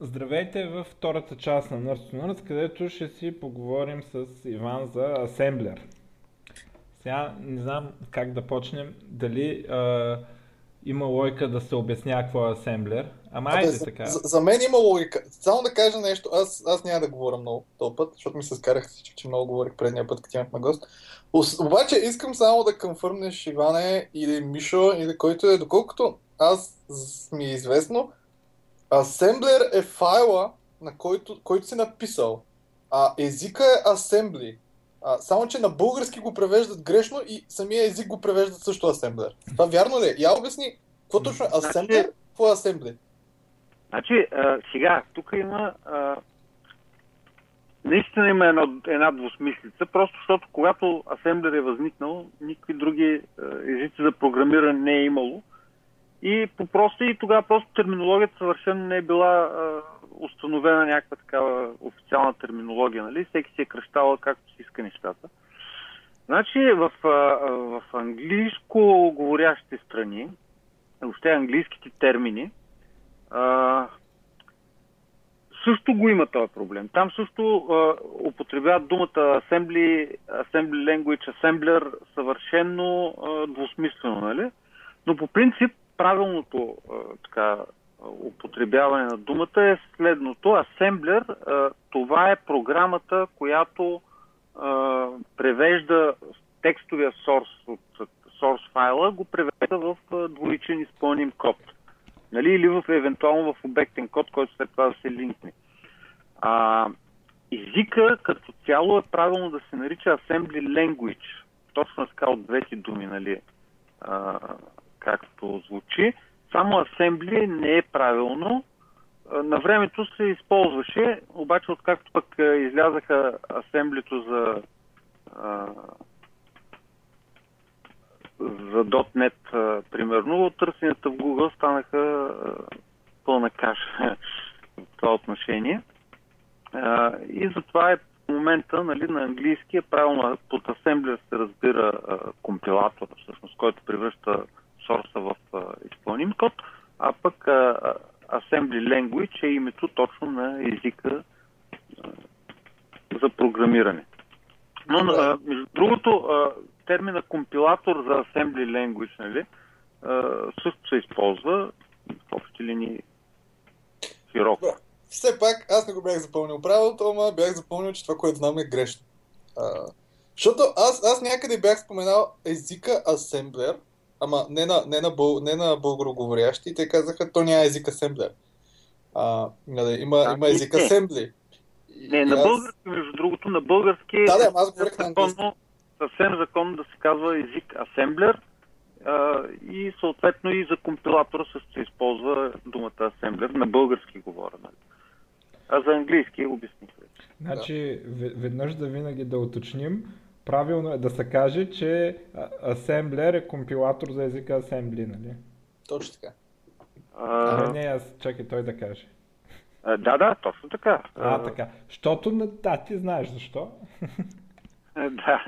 Здравейте във втората част на Nerds to Nerds, където ще си поговорим с Иван за асемблер. Сега не знам как да почнем, дали а, има логика да се обяснява какво е асемблер. Ама Абе, айде за, така. за, за мен има логика. Само да кажа нещо, аз, аз няма да говоря много този път, защото ми се скарах, че, много говорих предния път, като имахме гост. Ос, обаче искам само да къмфърнеш Иване или Мишо или който е, доколкото аз ми е известно, асемблер е файла, на който, който си написал, а езика е assembly. А, само, че на български го превеждат грешно и самия език го превеждат също асемблер. Това вярно ли е? Я обясни, какво точно е асемблер, какво е асембли? Значи, а, сега, тук има. А, наистина има една, една двусмислица, просто защото когато асемблер е възникнал, никакви други а, езици за програмиране не е имало. И по просто и тогава просто терминологията съвършено не е била установена някаква такава официална терминология, нали? Всеки си е кръщавал както си иска нещата. Значи в, в английско говорящите страни, въобще английските термини, а, също го има този проблем. Там също а, употребяват думата assembly, assembly language, assembler съвършенно а, двусмислено, нали? Но по принцип правилното а, така, употребяване на думата е следното. Assembler, а, това е програмата, която а, превежда текстовия source от source файла, го превежда в а, двуличен изпълним код. Нали? Или в, евентуално в обектен код, който след това да се линкне. А, езика като цяло е правилно да се нарича Assembly Language. Точно така от двете думи, нали? А, както звучи. Само Assembly не е правилно. На времето се използваше, обаче откакто пък излязаха асемблито за за .NET, примерно, търсенията в Google станаха пълна каша в това отношение. И затова е в момента нали, на английски е правилно под асемблер се разбира компилатор, всъщност, който превръща сорса в изпълним код, а пък Assembly Language е името точно на езика за програмиране. Но, а, между другото, термина компилатор за Assembly Language нали, също се използва в общи линии широко. Все пак, аз не го бях запълнил правилото, ама бях запълнил, че това, което знам е грешно. А, защото аз, аз някъде бях споменал езика асемблер, ама не на, не на, бъл, не на българоговорящи, те казаха, то няма език асемблер. А, нали, има, Да, има език не. асембли. Не, и на аз- български, между другото, на български Да, да, е аз говорих на английски. законно, съвсем законно да се казва език асемблер а, и съответно и за компилатора също се използва думата асемблер. На български говоря. Нали? А за английски обясних вече. Значи, ве- веднъж да винаги да уточним, правилно е да се каже, че а- асемблер е компилатор за езика асембли, нали? Точно така. А, А, не, аз чакай той да каже. а, да, да, точно така. А, така. Щото, да, ти знаеш защо. А, Да.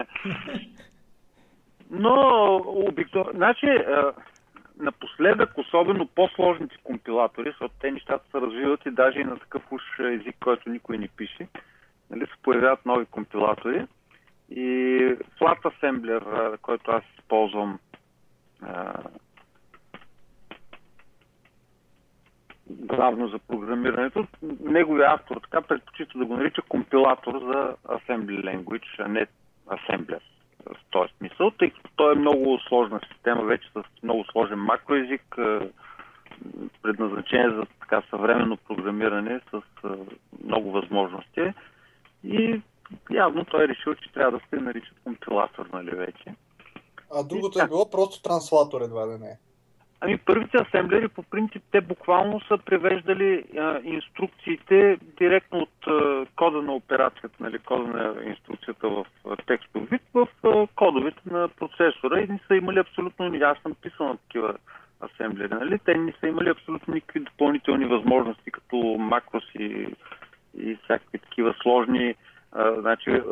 Но обикновено. Значи, а, напоследък, особено по-сложните компилатори, защото те нещата се развиват и даже и на такъв уж език, който никой не пише, нали, се появяват нови компилатори. И Flat Assembler, който аз използвам главно за програмирането, неговия автор така предпочита да го нарича компилатор за Assembly Language, а не Assembler в този смисъл, тъй като той е много сложна система, вече с много сложен макроезик, предназначение за така съвременно програмиране с много възможности. И явно той е решил, че трябва да се нарича компилатор, нали вече. А другото е било просто транслатор едва да не е. Ами първите асемблери по принцип те буквално са превеждали а, инструкциите директно от а, кода на операцията, нали, кода на инструкцията в а, текстов вид в а, кодовете на процесора и не са имали абсолютно, аз съм писал на такива асемблери, нали, те не са имали абсолютно никакви допълнителни възможности, като макроси и всякакви такива сложни значи,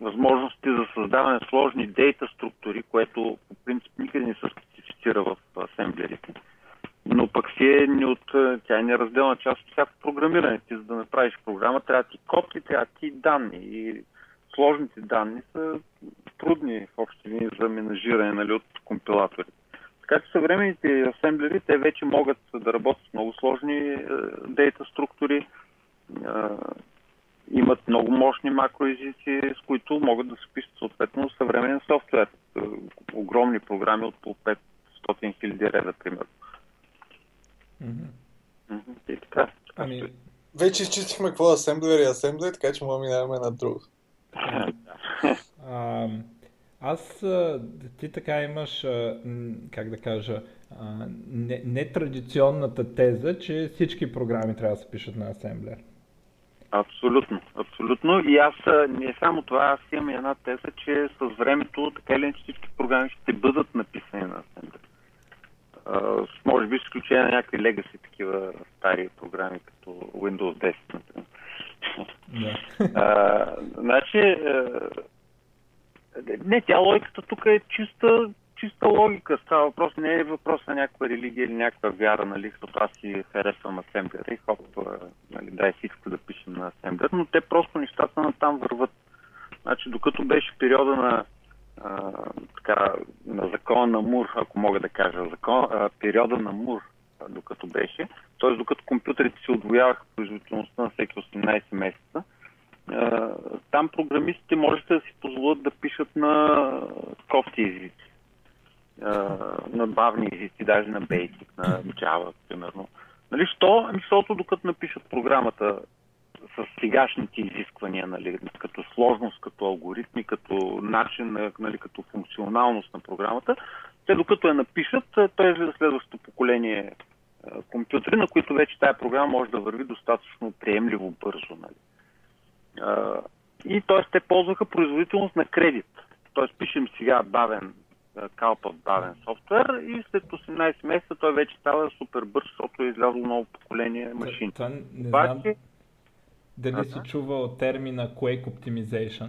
възможности за създаване сложни дейта структури, което по принцип никъде не се специфицира в асемблерите. но пък си е ни от, тя е неразделна част от всяко програмиране. Ти за да направиш програма трябва ти код и трябва ти данни. И сложните данни са трудни в общи линии за менажиране нали, от компилатори. Така че съвременните асемблери, те вече могат да работят с много сложни е, дейта структури, имат много мощни макроезици, с които могат да се пишат съответно съвременен софтуер. Е, огромни програми от по 500 000 реда, примерно. Mm-hmm. И така. Ами... Вече изчистихме какво е асемблер и асемблер, така че му минаваме на друго. Аз, ти така имаш, как да кажа, нетрадиционната не теза, че всички програми трябва да се пишат на асемблер. Абсолютно, абсолютно. И аз не само това, аз имам една теза, че с времето така или всички програми ще бъдат написани на асемблер. с, може би с изключение на някакви легаси такива стари програми, като Windows 10, например. Yeah. значи, не, тя логиката тук е чиста, чиста логика. Става въпрос, не е въпрос на някаква религия или някаква вяра, нали, защото аз си харесвам асемблера и хоп, нали, дай всичко да пишем на асемблер, но те просто нещата на там върват. Значи, докато беше периода на а, така, на закона на Мур, ако мога да кажа, закон, а, периода на Мур, а, докато беше, т.е. докато компютрите си отвояваха производителността на всеки 18 месеца, там програмистите можете да си позволят да пишат на кофти езици, на бавни езици, даже на Basic, на Java, примерно. Нали, що? Ами, защото докато напишат програмата с сегашните изисквания, нали, като сложност, като алгоритми, като начин, нали, като функционалност на програмата, те докато я напишат, той е следващото поколение компютри, на които вече тая програма може да върви достатъчно приемливо бързо. Нали. И т.е. те ползваха производителност на кредит. Т.е. пишем сега бавен калпа бавен софтуер и след 18 месеца той вече става супер бърз, защото е излязло ново поколение машини. Това, не знам дали си чувал термина Quake Optimization.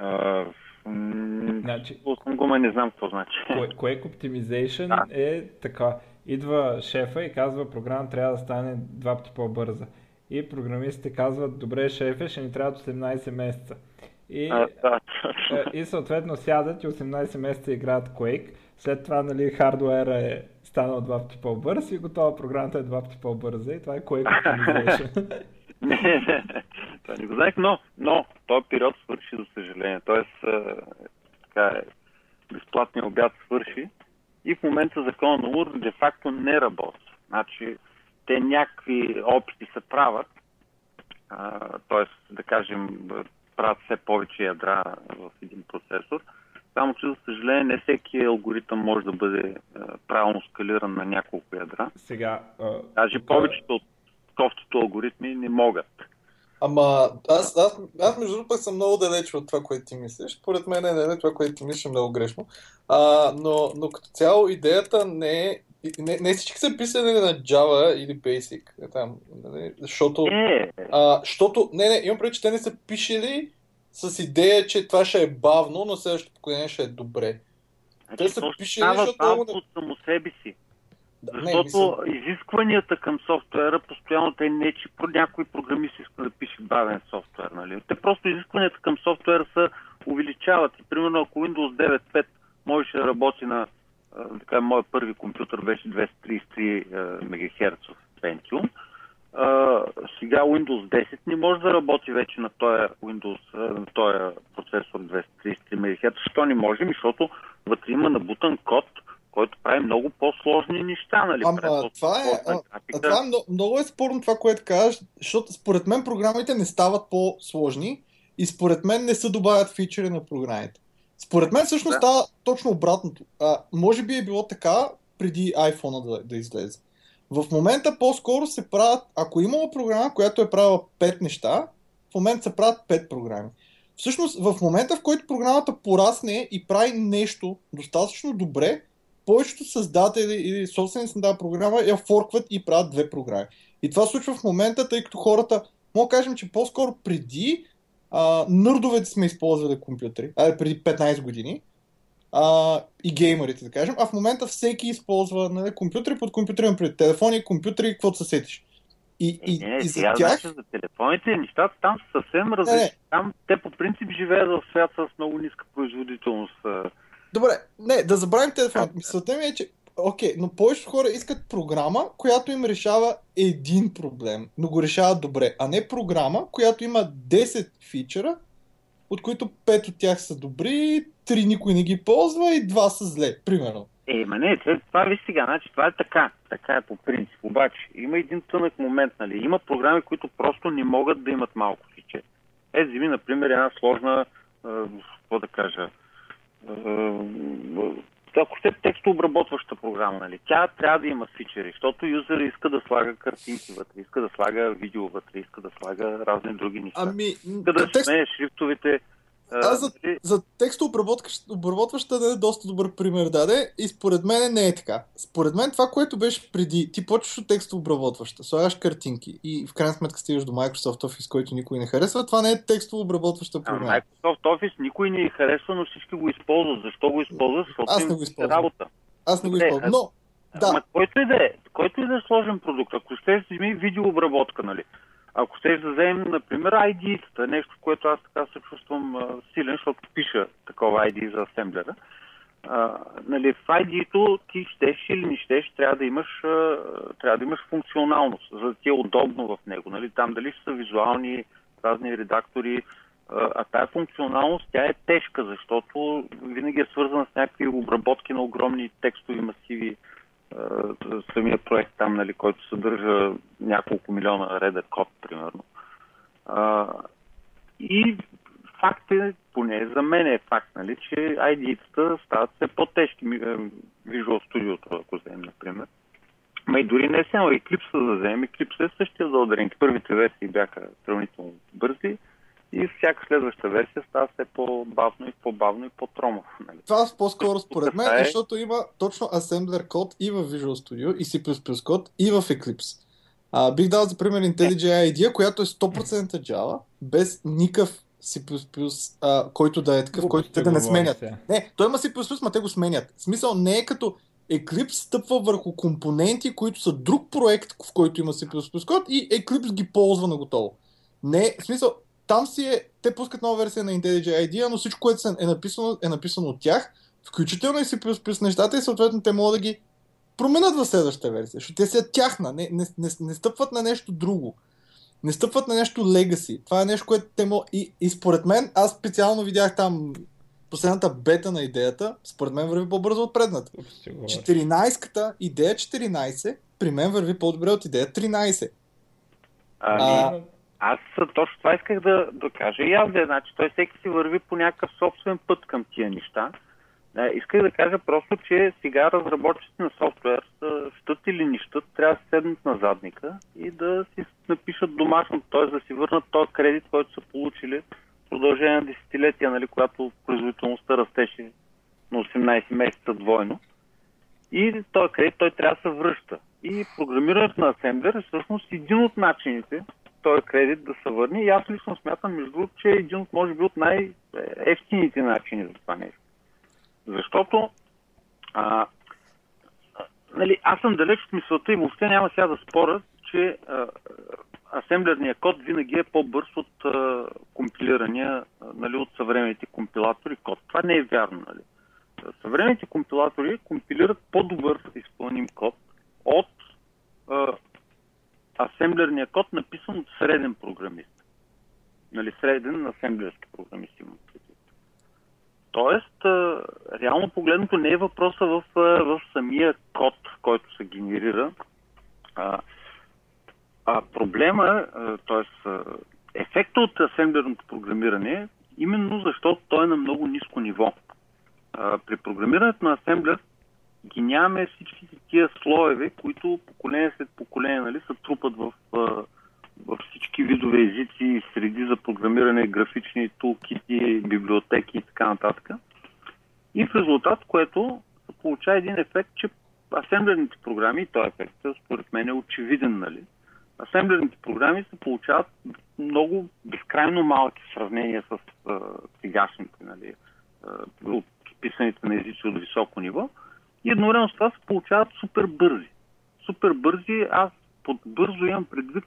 Uh, значи, съм го, не знам какво значи. Quake Optimization а. е така. Идва шефа и казва, програма трябва да стане два пъти по-бърза и програмистите казват, добре шефе, ще ни трябва 18 месеца. И, а, да. Е, и съответно сядат и 18 месеца играят Quake. След това нали, хардуера е станал два пъти по-бърз и готова програмата е два пъти по-бърза и това е Quake Optimization. не, не, това не го знаех, но, но този период свърши, за съжаление. Тоест, така е, безплатният обяд свърши и в момента закона на УР де-факто не работи. Значи, те някакви опити се правят, т.е. да кажем, правят все повече ядра в един процесор, само че, за съжаление, не всеки алгоритъм може да бъде правилно скалиран на няколко ядра. Сега. Даже повечето от кофтито алгоритми не могат. Ама аз, аз, аз между другото съм много далеч от това, което ти мислиш. Поред мен е не, това, което ти мислиш е много грешно. А, но, но като цяло идеята не е не, не всички са писали на Java или Basic. Е, там, нали? Защото, е. а, защото, не, не, имам преди, че те не са пишели с идея, че това ще е бавно, но следващото поколение ще е добре. Значи, те са пишели, защото... Това от само себе си. Да, Защото не, изискванията към софтуера постоянно те не, че някой програмист иска да пише бавен софтуер. Нали? Те просто изискванията към софтуера се увеличават. И, примерно, ако Windows 9.5 можеше да работи на така, моят първи компютър беше 233 МГц Pentium. Сега Windows 10 не може да работи вече на този Windows, на този процесор 233 МГц. Защо не може? Защото вътре има набутан код, който прави много по-сложни неща. Нали? Ама това е, а, а, това е много, много е спорно това, което кажеш, защото според мен програмите не стават по-сложни и според мен не се добавят фичери на програмите. Според мен всъщност да. става точно обратното. А, може би е било така преди iPhone да, да излезе. В момента по-скоро се правят, ако имало програма, която е правила 5 неща, в момента се правят 5 програми. Всъщност, в момента, в който програмата порасне и прави нещо достатъчно добре, повечето създатели или собственици на тази програма я форкват и правят две програми. И това случва в момента, тъй като хората, мога да кажем, че по-скоро преди а, нърдовете сме използвали компютри, а преди 15 години. А, и геймерите, да кажем, а в момента всеки използва нали, компютри под компютри, пред телефони, компютри, каквото се сетиш. И, и, не, и за тях... за телефоните нещата там са съвсем различни. Там те по принцип живеят в свят с много ниска производителност. Добре, не, да забравим телефоните. Мисълта ми е, че Окей, но повечето хора искат програма, която им решава един проблем, но го решава добре, а не програма, която има 10 фичера, от които 5 от тях са добри, 3 никой не ги ползва и 2 са зле, примерно. Е, ма не, това, това виж сега, значи това е така, така е по принцип. Обаче, има един тънък момент, нали? Има програми, които просто не могат да имат малко фичери. Е, вземи, например, една сложна, какво да кажа, ако сте текстообработваща програма, нали, тя трябва да има фичери, защото юзер иска да слага картинки вътре, иска да слага видео вътре, иска да слага разни други неща. Ами, иска да текст- смене шрифтовите. Аз за, нали, за текстообработваща да е доста добър пример даде и според мен не е така. Според мен това, което беше преди, ти почваш от текстообработваща, слагаш картинки и в крайна сметка стигаш до Microsoft Office, който никой не харесва, това не е текстообработваща програма. Microsoft Office никой не харесва, но всички го използват. Защо го използват? Защото Аз не го е използвам. работа. Аз не го използвам. Но, Да. Ама който и да е, който и да е сложен продукт, ако ще вземи видеообработка, нали? Ако ще да вземем, например, ID-тата, нещо, което аз така се чувствам а, силен, защото пиша такова ID за асемблера, нали, в ID-то ти щеш или не щеш, трябва да имаш, а, трябва да имаш функционалност, за да ти е удобно в него. Нали? Там дали ще са визуални, разни редактори, а, тая функционалност, тя е тежка, защото винаги е свързана с някакви обработки на огромни текстови масиви, самия проект там, нали, който съдържа няколко милиона реда код, примерно. А, и факт е, поне за мен е факт, нали, че ID-тата стават все по-тежки. Е, Visual Studio, ако вземем, например. Ма и дори не само Eclipse да вземем, Eclipse е същия за. Първите версии бяха сравнително бързи и всяка следваща версия става все по-бавно и по-бавно и по-тромов. Нали? Това по-скоро според мен, е, е- защото има точно Assembler код и в Visual Studio, и C++ код, и в Eclipse. А, бих дал за пример IntelliJ IDEA, която е 100% Java, без никакъв C++, а, който да е такъв, който те да не сменят. Не, той има C++, ма те го сменят. В смисъл не е като Eclipse стъпва върху компоненти, които са друг проект, в който има C++ код и Eclipse ги ползва на готово. Не, в смисъл, там си е, те пускат нова версия на IntelliJ IDEA, но всичко, което е написано, е написано от тях, включително и C++ нещата и съответно те могат да ги променят в следващата версия, защото те са тяхна, не, не, не, не стъпват на нещо друго. Не стъпват на нещо legacy. Това е нещо, което те могат... И, и според мен, аз специално видях там последната бета на идеята, според мен върви по-бързо от предната. 14-ката, идея 14, при мен върви по-добре от идея 13. Ами, А, Аз точно това исках да, да кажа и аз е. Значи, той всеки си върви по някакъв собствен път към тия неща. Е, исках да кажа просто, че сега разработчиците на софтуер, щат или не трябва да седнат на задника и да си напишат домашно, т.е. да си върнат този кредит, който са получили в продължение на десетилетия, нали, когато производителността растеше на 18 месеца двойно. И този кредит той трябва да се връща. И програмирането на асемблер е всъщност един от начините този кредит да се върне. И аз лично смятам, между другото, че е един от, може би, от най-ефтините начини за това нещо. Защото а, нали, аз съм далеч от мисълта и въобще няма сега да споря, че асемблерният код винаги е по-бърз от а, компилирания, нали, от съвременните компилатори код. Това не е вярно. Нали. Съвременните компилатори компилират по-добър изпълним код от асемблерния код, написан от среден програмист. Нали, среден асемблерски програмист имам предвид. Тоест, реално погледното не е въпроса в, в самия код, който се генерира. А, а проблема, т.е. ефекта от асемблерното програмиране именно защото той е на много ниско ниво. При програмирането на асемблер ги нямаме всичките тия слоеве, които поколение след поколение нали, се трупат в, а, в всички видове езици, среди за програмиране, графични тулкити, библиотеки и така нататък. И в резултат, което се получава един ефект, че асемблерните програми, и този ефект според мен е очевиден, нали? Асемблерните програми се получават много безкрайно малки в сравнение с а, сегашните, нали? А, от писаните на езици от високо ниво. И едновременно с това се получават супер бързи. Супер бързи, аз под бързо имам предвид,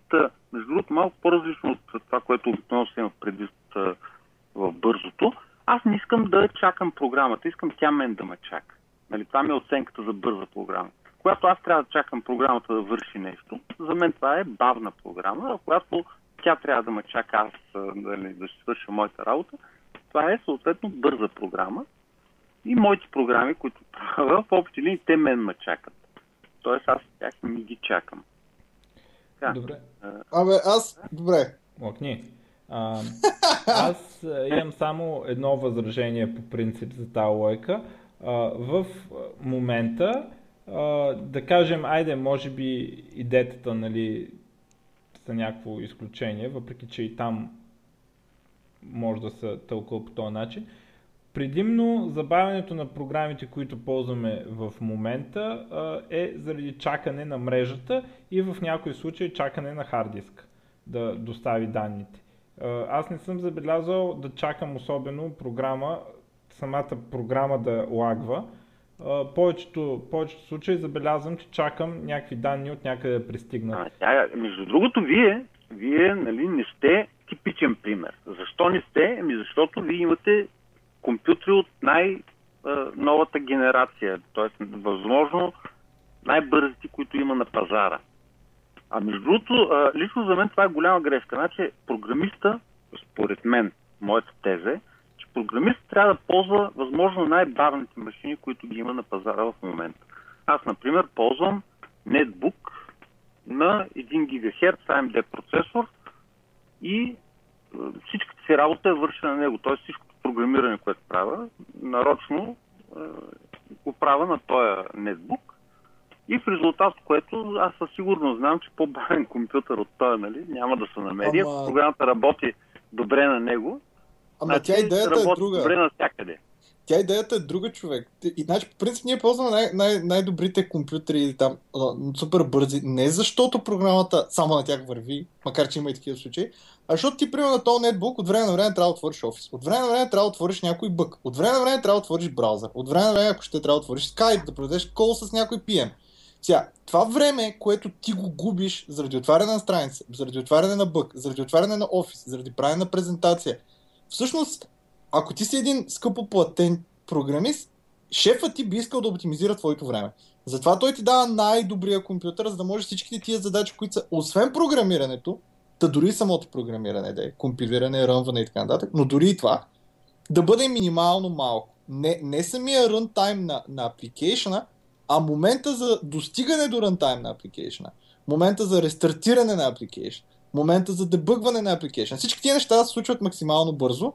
между другото, малко по-различно от това, което обикновено се има предвид в бързото. Аз не искам да чакам програмата, искам тя мен да ме чака. Нали, това ми е оценката за бърза програма. Когато аз трябва да чакам програмата да върши нещо, за мен това е бавна програма, а когато тя трябва да ме чака аз нали, да свърша моята работа, това е съответно бърза програма. И моите програми, които правя, в общи линии, те мен ме чакат. Тоест аз тях не ги чакам. Така. Добре. Абе, аз... Добре. Окни. А, аз имам само едно възражение по принцип за тази лойка. А, в момента, а, да кажем, айде, може би идеята, нали, са някакво изключение, въпреки че и там може да се тълкува по този начин. Предимно забавянето на програмите, които ползваме в момента е заради чакане на мрежата и в някои случаи чакане на хард диск да достави данните. Аз не съм забелязал да чакам особено програма, самата програма да лагва. Повечето, повечето случаи забелязвам, че чакам някакви данни от някъде да пристигнат. А, между другото, вие, вие нали, не сте типичен пример. Защо не сте? Ами защото вие имате компютри от най-новата генерация, т.е. възможно най-бързите, които има на пазара. А между другото, лично за мен това е голяма грешка. Значи, програмиста, според мен, моята теза е, че програмист трябва да ползва възможно най-бавните машини, които ги има на пазара в момента. Аз, например, ползвам нетбук на 1 ГГц AMD процесор и всичката си работа е вършена на него. Т.е. всичко програмиране, което правя, нарочно е, го правя на този нетбук. И в резултат, което аз със сигурност знам, че по-бавен компютър от този нали, няма да се намери. Ама... Програмата работи добре на него. Ама значи, тя идеята е друга. Добре навсякъде. Тя идеята е друга човек. И, значи, по принцип, ние ползваме най- най- най-добрите компютри там, супер бързи, не защото програмата само на тях върви, макар че има и такива случаи, а защото ти, примерно, на този нетбук от време на време трябва да отвориш офис. От време на време трябва да отвориш някой бък. От време на време трябва да отвориш браузър. От време на време, ако ще трябва да отвориш Skype, да проведеш кол с някой PM. Сега, това време, което ти го губиш заради отваряне на страница, заради отваряне на бък, заради отваряне на офис, заради правене на презентация, всъщност, ако ти си един скъпо платен програмист, шефът ти би искал да оптимизира твоето време. Затова той ти дава най-добрия компютър, за да може всичките тия задачи, които са, освен програмирането, Та дори самото програмиране, да е, компилиране, рънване и така нататък, но дори и това, да бъде минимално малко. Не, не самия рънтайм на, на апликейшена, а момента за достигане до рънтайм на апликейшена, момента за рестартиране на апликейшн, момента за дебъгване на апликейшн. Всички тези неща се случват максимално бързо.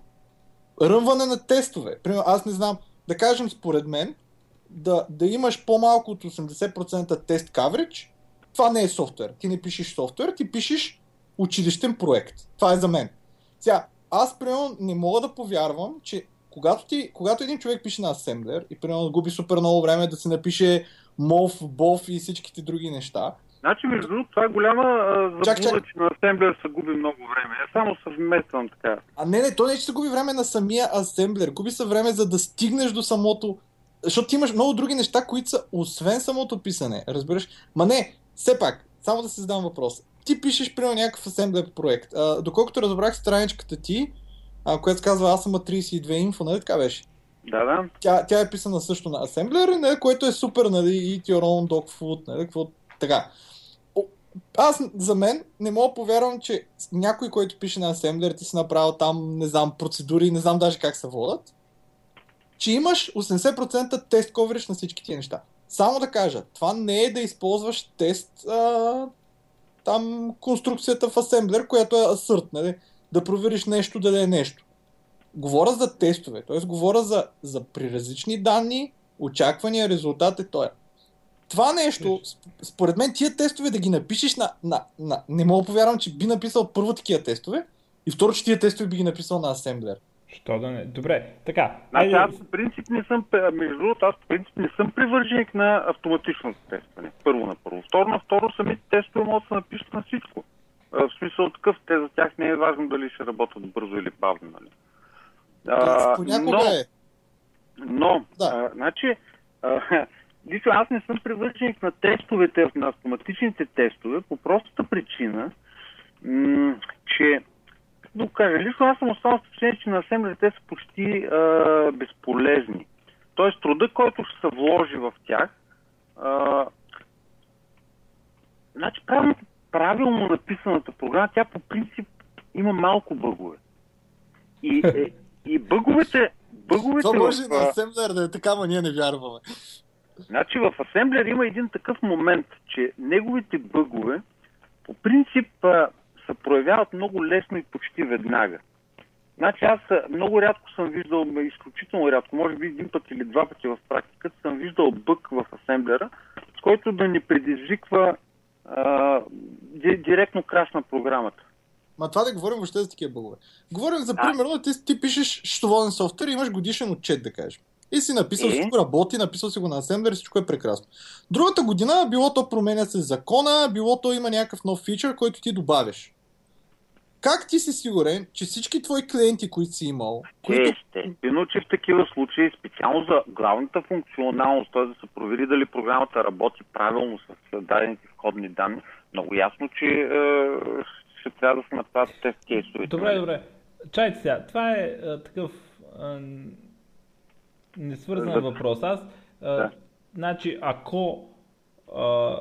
Рънване на тестове. Примерно, аз не знам, да кажем според мен, да, да имаш по-малко от 80% тест coverage, това не е софтуер. Ти не пишеш софтуер, ти пишеш училищен проект. Това е за мен. Сега, аз примерно не мога да повярвам, че когато, ти, когато един човек пише на асемблер и примерно губи супер много време да се напише мов, бов и всичките други неща, Значи, между другото, това е голяма заблуда, че на асемблер се губи много време. Я само съвмествам така. А не, не, то не че се губи време на самия асемблер. Губи се време за да стигнеш до самото... Защото ти имаш много други неща, които са освен самото писане. Разбираш? Ма не, все пак, само да се задам въпрос ти пишеш, примерно, някакъв асемблер проект. А, доколкото разбрах страничката ти, а, която казва Asama 32 Info, нали така беше? Да, да. Тя, тя е писана също на асемблер, нали, което е супер, нали, eat your own dog food, нали, какво така. Аз, за мен, не мога да повярвам, че някой, който пише на асемблер, ти си направил там, не знам, процедури, не знам даже как се водят, че имаш 80% тест ковериш на всички тия неща. Само да кажа, това не е да използваш тест а, там конструкцията в асемблер, която е асърт, нали? да провериш нещо дали е нещо. Говоря за тестове, т.е. говоря за, за при различни данни, очаквания резултат е той. Това нещо, според мен, тия тестове да ги напишеш на, на, на... Не мога повярвам, че би написал първо такива тестове и второ, че тия тестове би ги написал на асемблер. Що да не? Добре, така. Значи аз в принцип не съм, между другото, аз в принцип не съм привърженик на автоматичното тестване. Първо на първо. Второ на второ, самите тестове могат да се напишат на всичко. В смисъл такъв, те за тях не е важно дали ще работят бързо или бавно. Нали? А, понякога но... е. Но, Да. а, значи, а, лично аз не съм привърженик на тестовете, на автоматичните тестове, по простата причина, м- че, да кажа, лично аз съм останал впечатление, че на те са почти а, безполезни. Тоест, труда, който ще се вложи в тях, а, значи, правилно, правилно написаната програма, тя по принцип има малко бъгове. И, е, и бъговете, бъговете Това може в, на а, асемблер да е така, но ние не вярваме. Значи в асемблер има един такъв момент, че неговите бъгове по принцип се проявяват много лесно и почти веднага. Значи аз много рядко съм виждал, изключително рядко, може би един път или два пъти в практиката съм виждал бък в асемблера, с който да ни предизвиква а, ди- директно краш на програмата. Ма това да говорим въобще за такива бъгове. Говорим за примерно, ти, ти пишеш счетоводен софтуер и имаш годишен отчет, да кажем. И си написал, Е. всичко работи, написал си го на асемблер, всичко е прекрасно. Другата година, било то променя се закона, било то има някакъв нов фичър, който ти добавяш. Как ти си сигурен, че всички твои клиенти, които си имал, които... Естествено, че в такива случаи, специално за главната функционалност, т.е. да се провери дали програмата работи правилно с дадените входни данни, много ясно, че е, ще трябва да се направят тест кейсове. Добре, добре. Чайте сега. Това е а, такъв а, несвързан За- въпрос. Аз, а, Да. значи, ако а,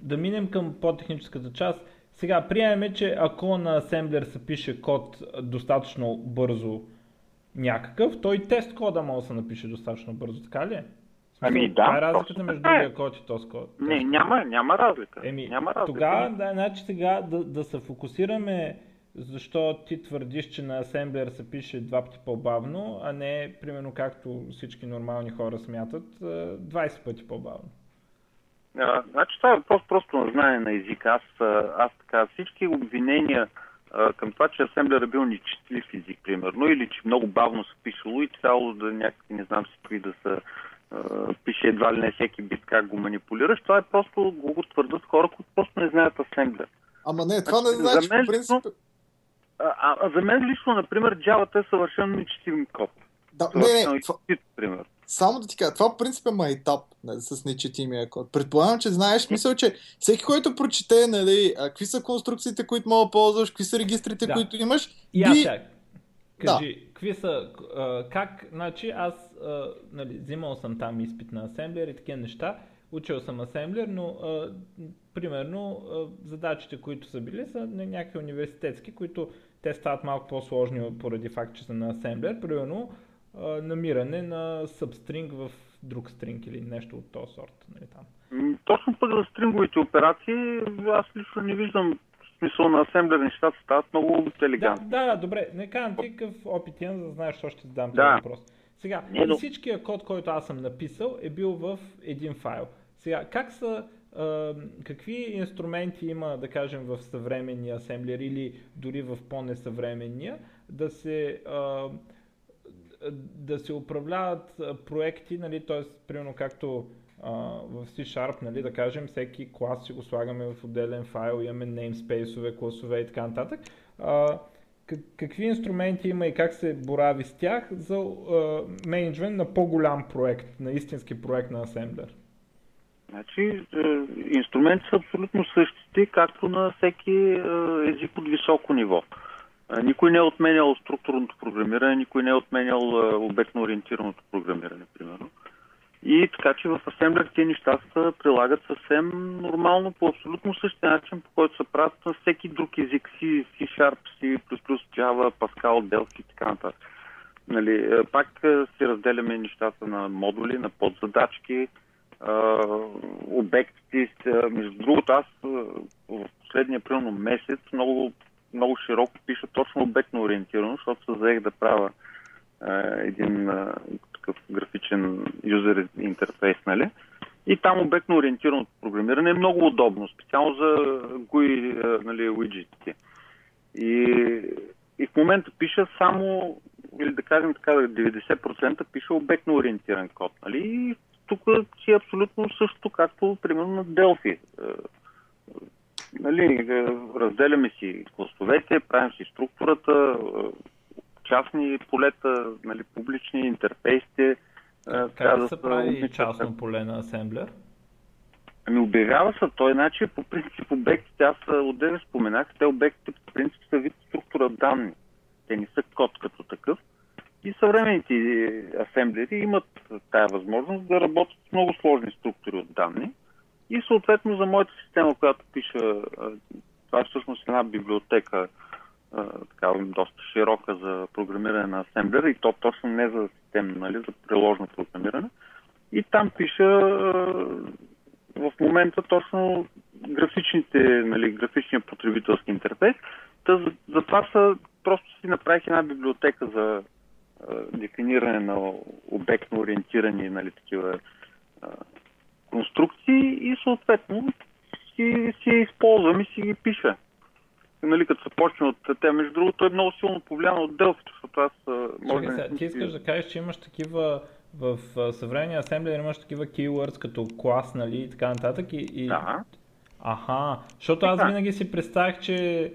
да минем към по-техническата част, сега приемаме, че ако на асемблер се пише код достатъчно бързо някакъв, той тест кода може да се напише достатъчно бързо, така ли е? Ами да, Това е разликата между е. другия код и този код. Не, няма, няма разлика. Еми, няма разлика. тогава, да, значи сега да, да се фокусираме защо ти твърдиш, че на асемблер се пише два пъти по-бавно, а не, примерно, както всички нормални хора смятат, а, 20 пъти по-бавно. А, значи това е въпрос просто на знание на език. Аз, а, аз така, всички обвинения а, към това, че асемблер е бил нечетлив език, примерно, или че много бавно се пишело и трябвало да някакви, не знам си какви да са, пише едва ли не всеки бит как го манипулираш, това е просто го, твърдат хора, които просто не знаят асемблер. Ама не, това не Значи, значи, за мен по принцип... А, а, за мен лично, например, Java е съвършено нечетим код. Да, не, Съвършено не, това, изчит, пример. Само да ти кажа, това по принцип е майтап нали, с нечетимия код. Предполагам, че знаеш мисъл, че всеки, който прочете, нали, а, какви са конструкциите, които мога да ползваш, какви са регистрите, Да. които имаш, И би... кажи, какви са, а, как, значи аз, а, нали, взимал съм там изпит на асемблер и такива неща, учил съм асемблер, но а, примерно а, задачите, които са били, са на някакви университетски, които те стават малко по-сложни поради факт, че са на асемблер, примерно намиране на substring в друг стринг или нещо от този сорт. Нали, там. Точно пък за стринговите операции, аз лично не виждам смисъл на асемблер, нещата стават много елегантни. да, да, добре. Не казвам ти какъв опит имам, за да знаеш, защо ще ти задам Да. въпрос. Сега, Не, но- всичкият код, който аз съм написал, е бил в един файл. Сега, как са, какви инструменти има, да кажем, в съвременния асемблер или дори в по-несъвременния, да се, да се управляват проекти, нали, т.е. примерно както в C-Sharp, нали, да кажем, всеки клас си го слагаме в отделен файл, имаме namespace-ове, класове и така нататък. Какви инструменти има и как се борави с тях за менеджмент на по-голям проект, на истински проект на асемблер? Значи, е, инструменти са абсолютно същите, както на всеки е, език от високо ниво. Е, Никой не е отменял структурното програмиране, никой не е отменял обектно ориентираното програмиране, примерно. И така че в Assembler тези неща се прилагат съвсем нормално по абсолютно същия начин, по който се правят на всеки друг език, C, C Sharp, C++, Java, Pascal, Delphi и така нататък. Нали, пак си разделяме нещата на модули, на подзадачки, а, обектите. Между другото, аз в последния примерно месец много, много широко пиша точно обектно ориентирано, защото се заех да правя един такъв графичен юзер интерфейс, нали? И там обектно ориентираното програмиране е много удобно, специално за GUI нали, уиджетите. И, и в момента пиша само, или да кажем така, 90% пише обектно ориентиран код. Нали? И тук си е абсолютно също, както примерно на Delphi. Е, Нали, е, разделяме си класовете, правим си структурата, е, частни полета, нали, публични интерфейсите. Как да се прави частно поле на асемблер? Ами обявява се той, значи по принцип обектите, аз отдеве споменах, те обектите по принцип са вид структура данни. Те не са код като такъв. И съвременните асемблери имат тая възможност да работят с много сложни структури от данни. И съответно за моята система, която пиша, това е всъщност една библиотека, така, доста широка за програмиране на асемблер и то точно не за системно, нали, за приложно програмиране. И там пиша в момента точно графичните, нали, графичния потребителски интерфейс. Та, за, за това са, просто си направих една библиотека за дефиниране на обектно ориентирани нали, такива а, конструкции и съответно си, си използвам и си ги пиша. Нали, като се почне от те, между другото е много силно повлияно от Delphi, защото аз може да... Ти искаш да кажеш, че имаш такива в съвременния асемблер имаш такива keywords като клас, нали, и така нататък. И, и... Да. Аха, защото аз винаги си представях, че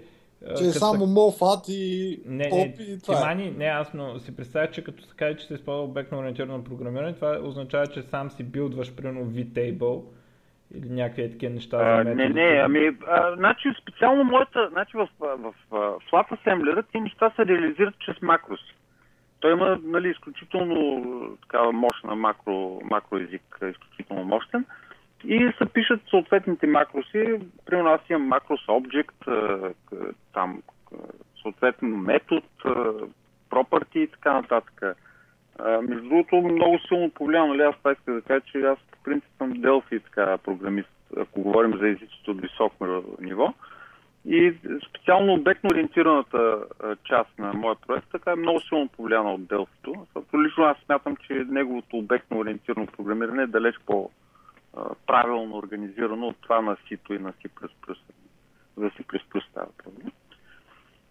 че е само мофат и не, поп не, и това е. Тимани, не, аз но си представя, че като се каже, че се използва обектно ориентирано програмиране, това означава, че сам си билдваш примерно VTable или някакви такива неща а, за Не, не, ами, а, значи специално моята, значи в, в, в, в Flat Assembler тези неща се реализират чрез макроси. Той има нали, изключително такава мощна макро, макроязик, изключително мощен. И се пишат съответните макроси. Примерно аз имам макрос Object, там съответно метод, property и така нататък. Между другото, много силно повлияно, нали, аз това исках да кажа, че аз по принцип съм Delphi така програмист, ако говорим за езиците от високо ниво. И специално обектно ориентираната част на моя проект така е много силно повлияна от. Защото лично аз смятам, че неговото обектно ориентирано програмиране е далеч по-правилно организирано от това на C и на C++. За C++ става проблем.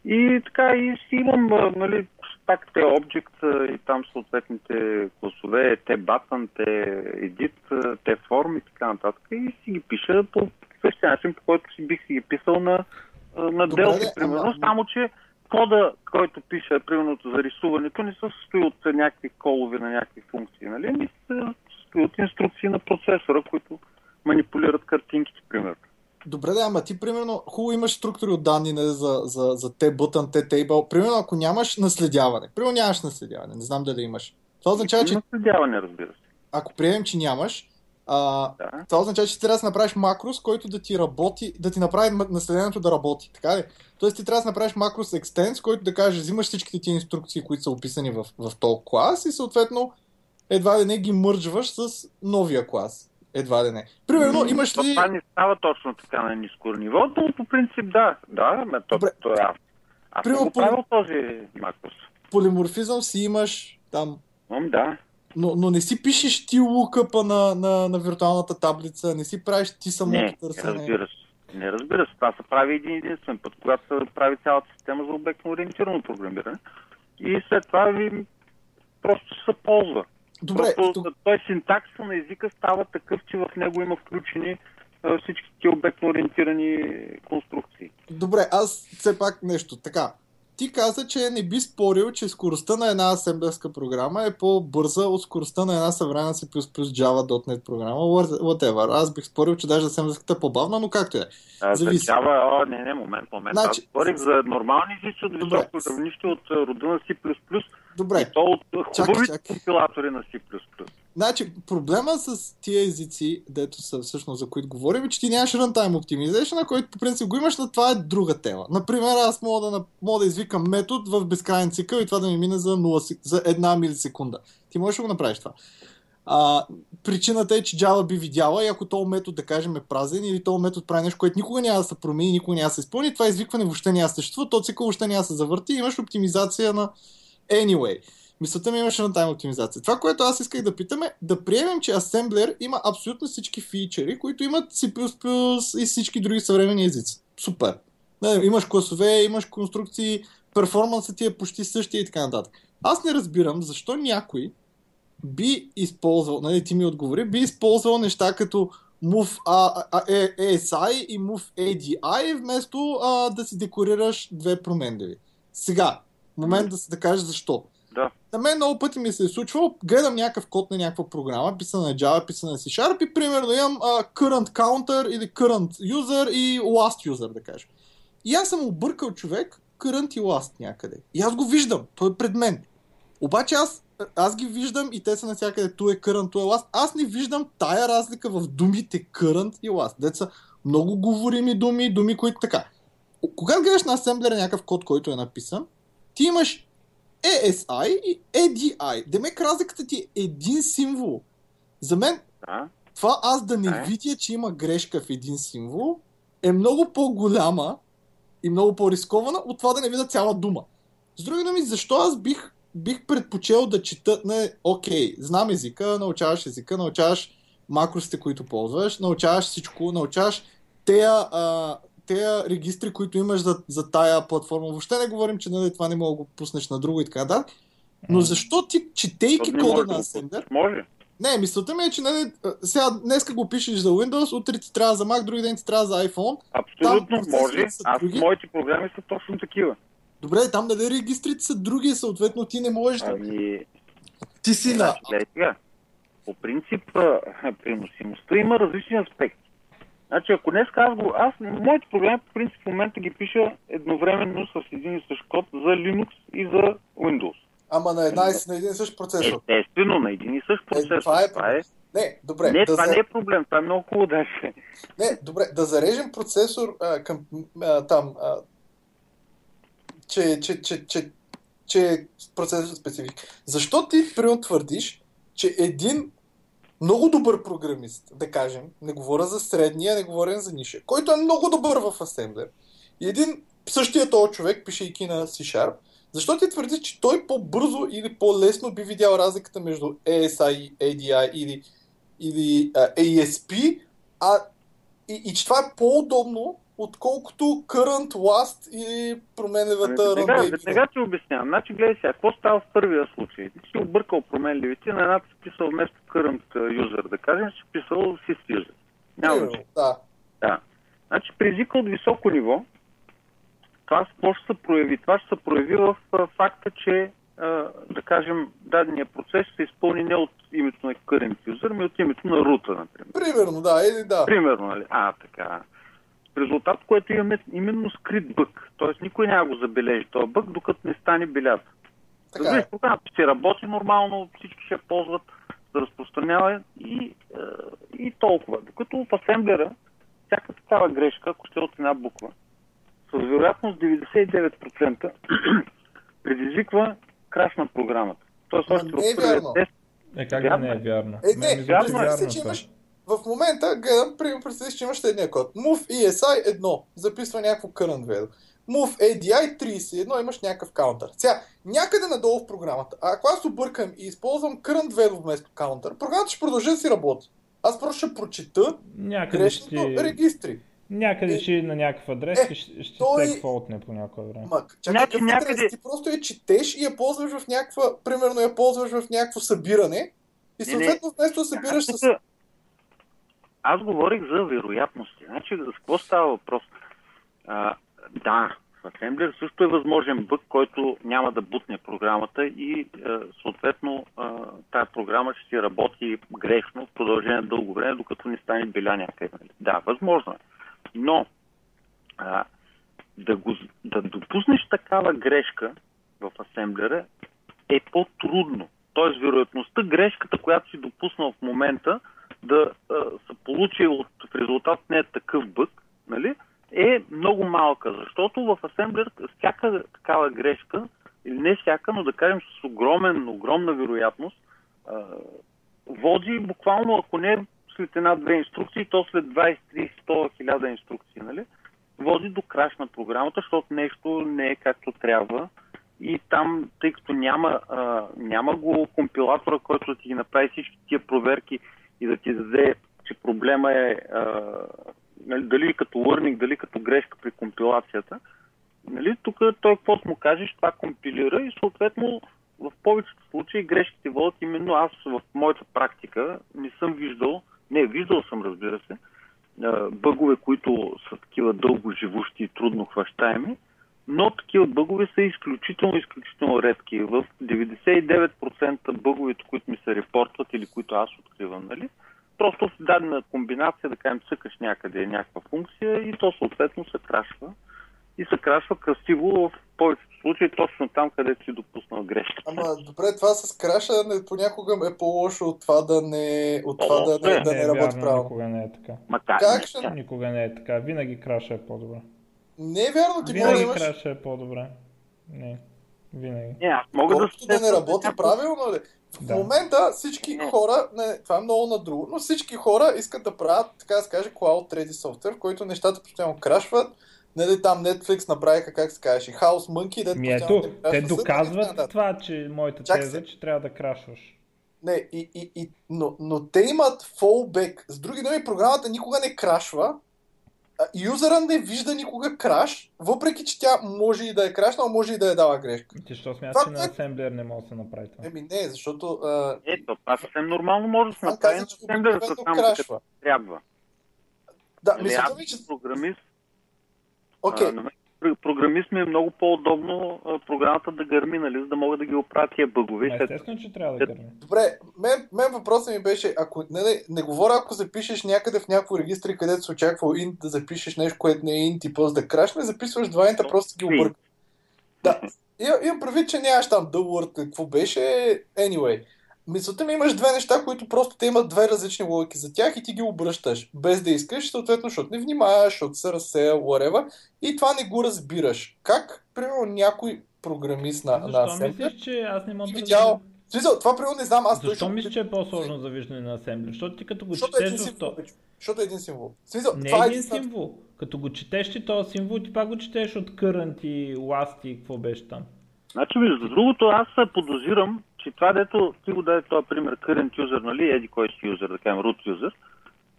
И така, и си имам, нали, пак те object и там съответните класове, те button, те edit, те form и така нататък. И си ги пиша по същия начин, по който си бих си ги писал на, на Delphi, примерно. ама- Само, че кода, който пише, примерно за рисуването, не се състои от някакви колове на някакви функции, нали? Ами се от инструкции на процесора, които манипулират картинките, примерно. Добре, да, ама ти примерно, хубаво имаш структури от данни не, за, за, за бутън, те тейбъл. Примерно, ако нямаш наследяване, примерно нямаш наследяване, не знам дали имаш. Това означава, че Наследяване, разбира се. ако приемем, че нямаш, а, Да. това означава, че ти трябва да направиш макрос, който да ти работи, да ти направи наследението да работи. Така ли? Тоест ти трябва да направиш макрос extends, който да каже, взимаш всичките ти инструкции, които са описани в, в този клас и съответно едва ли не ги мърджваш с новия клас. Едва ли не. Примерно, имаш ли... Това не става точно така на ниско ниво, но по принцип да. Да, ме, то, Добре. то, е аз. Примерно го правил този макрос. полиморфизъм си имаш там. Ам, да. Но, но не си пишеш ти лукъпа на, на, на виртуалната таблица, не си правиш ти самото Не, търсене. разбира се. Не, разбира се. Това се прави един единствен път, когато се прави цялата система за обектно ориентирано програмиране. И след това ви просто се ползва. Добре, Просто тук, той синтакса на езика става такъв, че в него има включени а, всички ти обектно ориентирани конструкции. добре, аз все пак нещо. Така, ти каза, че не би спорил, че скоростта на една асемблерска програма е по-бърза от скоростта на една съвременна C++ Java .NET програма, whatever. Аз бих спорил, че даже асемблерската е по-бавна, но както е. Зависи. За Java, о, не, не, момент, момент. Значи- Аз говорих за нормални езици от високо равнище от а, рода на C++, Добре, и то от хубавите компилатори на C++. Значи, проблема с тия езици, дето са всъщност за които говорим, е, че ти нямаш runtime optimization, на който по принцип го имаш, но това е друга тема. Например, аз мога да, мога да извикам метод в безкрайен цикъл и това да ми мине за, 0, сек- за една милисекунда. Ти можеш да го направиш това. А, причината е, че Java би видяла и ако този метод, да кажем, е празен или този метод прави нещо, което никога няма да се промени, никога няма да се изпълни, това извикване въобще няма да съществува, то цикъл въобще няма да се завърти и имаш оптимизация на anyway. Мисълта ми имаше на тайм оптимизация. Това, което аз исках да питам е да приемем, че Assembler има абсолютно всички фичери, които имат C++ и всички други съвременни езици. Супер. Имаш класове, имаш конструкции, перформансът ти е почти същия и така нататък. Аз не разбирам защо някой би използвал, нали, ти ми отговори, би използвал неща като move а, а, е, ASI и move ADI вместо а, да си декорираш две променливи. Сега, момент да, да кажеш защо. Да. На мен много пъти ми се е случвало, гледам някакъв код на някаква програма, писана на Java, писана на C-Sharp и примерно имам uh, current counter или current user и last user, да кажем. И аз съм объркал човек current и last някъде. И аз го виждам, той е пред мен. Обаче аз, аз ги виждам и те са навсякъде, ту е current, ту е last. Аз не виждам тая разлика в думите current и last. Деца много говорими думи, думи, които така. Когато гледаш на асемблера някакъв код, който е написан, ти имаш ASI и ADI. Демек разликата ти е един символ. За мен Да. това аз да не Да. видя, че има грешка в един символ, е много по-голяма и много по-рискована от това да не видя цяла дума. С други думи, защо аз бих, бих предпочел да чета, не, окей, знам езика, научаваш езика, научаваш макросите, които ползваш, научаваш всичко, научаваш тея, а, тея регистри, които имаш за, за тая платформа. Въобще не говорим, че нали, това не мога да го пуснеш на друго и така да. Но защо ти, четейки кода може да на пуснеш. Може. не, мисълта ми е, че нали, сега днеска го пишеш за Windows, утре ти трябва за Mac, други ден ти трябва за iPhone. Абсолютно Там може. Аз други. моите програми са точно такива. Добре, там нали регистрите са други, съответно ти не можеш да... Ами, Ти си на... Сега. По принцип, а, преносимостта има различни аспекти. Значи, ако днес аз го... Аз, моите проблеми, по принцип, в момента ги пиша едновременно с един и същ код за Linux и за Windows. Ама на, една, на един и същ процесор. Естествено, на един и същ процесор. това е това е... Не, добре. Не, да това за... не е проблем, това е много хубаво даже. Не, добре, да зарежем процесор а, към а, там, а, че, че, че, че, че е процесор специфик. Защо ти примерно твърдиш, че един много добър програмист, да кажем, не говоря за средния, не говоря за ниша, който е много добър в Assembler, и един същия този човек, пишейки на C-Sharp, защо ти твърдиш, че той по-бързо или по-лесно би видял разликата между ASI ADI или, или а, ASP, а и, и че това е по-удобно, отколкото current, last и променливата Ами, Веднага, run веднага ти обяснявам. Значи, гледай сега, какво става в първия случай? Ти си объркал променливите, на едната си писал вместо current user, да кажем, си писал sys user. Няма Примерно, значение. Да. Да. Значи при езика от високо ниво, това какво ще се прояви? Това ще се прояви в факта, че да кажем, дадения процес се изпълни не от името на current user, ами от името на рута, например. Примерно, да, или да. Примерно, нали? А, така. В резултат, което имаме именно скрит бък. Тоест никой няма го забележи този бък, докато не стане белят. Така е. програмата ще работи нормално, всички ще я ползват, да разпространява и, е, и толкова. Докато в асемблера, всяка такава грешка, ако ще е от една буква, с вероятност 99% предизвиква краш на програмата. Тоест, още не е първия вярно. Е, как да не е е. вярно? Е, Мен не, ми звучи представи си, вярно че това. имаш в момента, гледам, примерно, представи си, че имаш следния код. Move ESI 1, записва някакво current value. Move ADI 31, имаш някакъв каунтър. Сега, някъде надолу в програмата, ако аз объркам и използвам current value вместо каунтър, програмата ще продължи да си работи. Аз просто ще прочета Някъде ще, грешното ти- регистри. някъде Е, ще е на някакъв адрес е, ще, ще той- се фолтне по някое време. Ма, чакай, какъв някъде- адрес? Ти просто я четеш и я ползваш в някаква, примерно я ползваш в някакво събиране и съответно вместо да събираш с... Аз говорих за вероятности. Значи, за какво става въпрос? А, да, Assembler също е възможен бък, който няма да бутне програмата и а, съответно а, тая програма ще си работи грешно в продължение на дълго време, докато не стане беля някъде. Да, възможно е. Но а, да, го, да допуснеш такава грешка в асемблера е по-трудно. Тоест, вероятността грешката, която си допуснал в момента, да а, се получи от, в резултат не е такъв бък, нали, е много малка, защото в асемблер всяка такава грешка, или не всяка, но да кажем с огромен, огромна вероятност, а, води буквално, ако не след една-две инструкции, то след 20, 30, 100 хиляда инструкции, нали, води до краш на програмата, защото нещо не е както трябва. И там, тъй като няма, а, няма го компилатора, който да ти ги направи всички тия проверки и да ти даде, че проблема е а, нали, дали като learning, дали като грешка при компилацията, нали, тук той каквото му кажеш, това компилира и съответно в повечето случаи грешките водят именно аз в моята практика не съм виждал, не, виждал съм разбира се, бъгове, които са такива дълго живущи и трудно хващаеми, но такива бъгове са изключително, изключително редки. В 99% бъговете, които ми се репортват или които аз откривам, нали, просто в дадена комбинация, да кажем, цъкаш някъде някаква функция и то съответно се крашва. И се крашва красиво в повечето случаи точно там, където си допуснал грешка. Ама добре, това с крашане понякога е по-лошо от това да не, от това да, не, да не, е работи вярно, правилно. Никога не е така. Ма? Как ще- Никога не е така. Винаги краша е по-добре. Не е вярно, ти може да е по-добре. Не. Винаги. Не, аз мога да... Да не работи правилно, ли? В Да. момента всички хора, не, това е много на друго, но всички хора искат да правят, така да се каже, cloud ready софтуер, в който нещата постоянно крашват. Нали, там Netflix направиха, как се казваше, House Monkey, дето Ми ето, не те доказват нататък. това, че моята Чак теза, се. че трябва да крашваш. Не, и, и, и, но, но те имат fallback. С други думи, програмата никога не крашва. Юзера не вижда никога краш, въпреки че тя може и да е крашнала, може и да е дала грешка. Ти що смяташ, че на асемблер не може да се направи това? Еми не, защото а, Ето, това съвсем нормално може да се направи, но че Assembler само като трябва. да, Нали, мисълта аз ми, че... програмист, Окей, на програмист ми е много по-удобно а, програмата да гърми, нали, за да мога да ги оправя тия бъгове. след естествено, че трябва да гърми. добре, мен, мен въпросът ми беше, ако не, не, не говоря, ако запишеш някъде в някакво регистри, където се очаква int да запишеш нещо, което не е int и после да крашне, записваш два инта, просто ги объркаш. Да, имам, имам предвид, че нямаш там the word, какво беше, anyway. Мисълта ми имаш две неща, които просто те имат две различни логики за тях и ти ги обръщаш, без да искаш, съответно, защото не внимаваш, защото се разсея, whatever, и това не го разбираш. Как, примерно, някой програмист на, на Защо мислиш, че аз не мога да видял, смисъл, това примерно не знам, аз Защо точно- мислиш, че е по-сложно за виждане на асемблер? Защото ти като го Защото е един четеш до символ. 100... бе, Защото е един символ. Смисъл, Не това е е един символ. Като го четеш ти този символ, ти пак го четеш от current и last и какво беше там. Значи, между другото, аз се подозирам, че това, дето ти го даде този пример, current user, нали, еди кой си юзер, да кажем root user,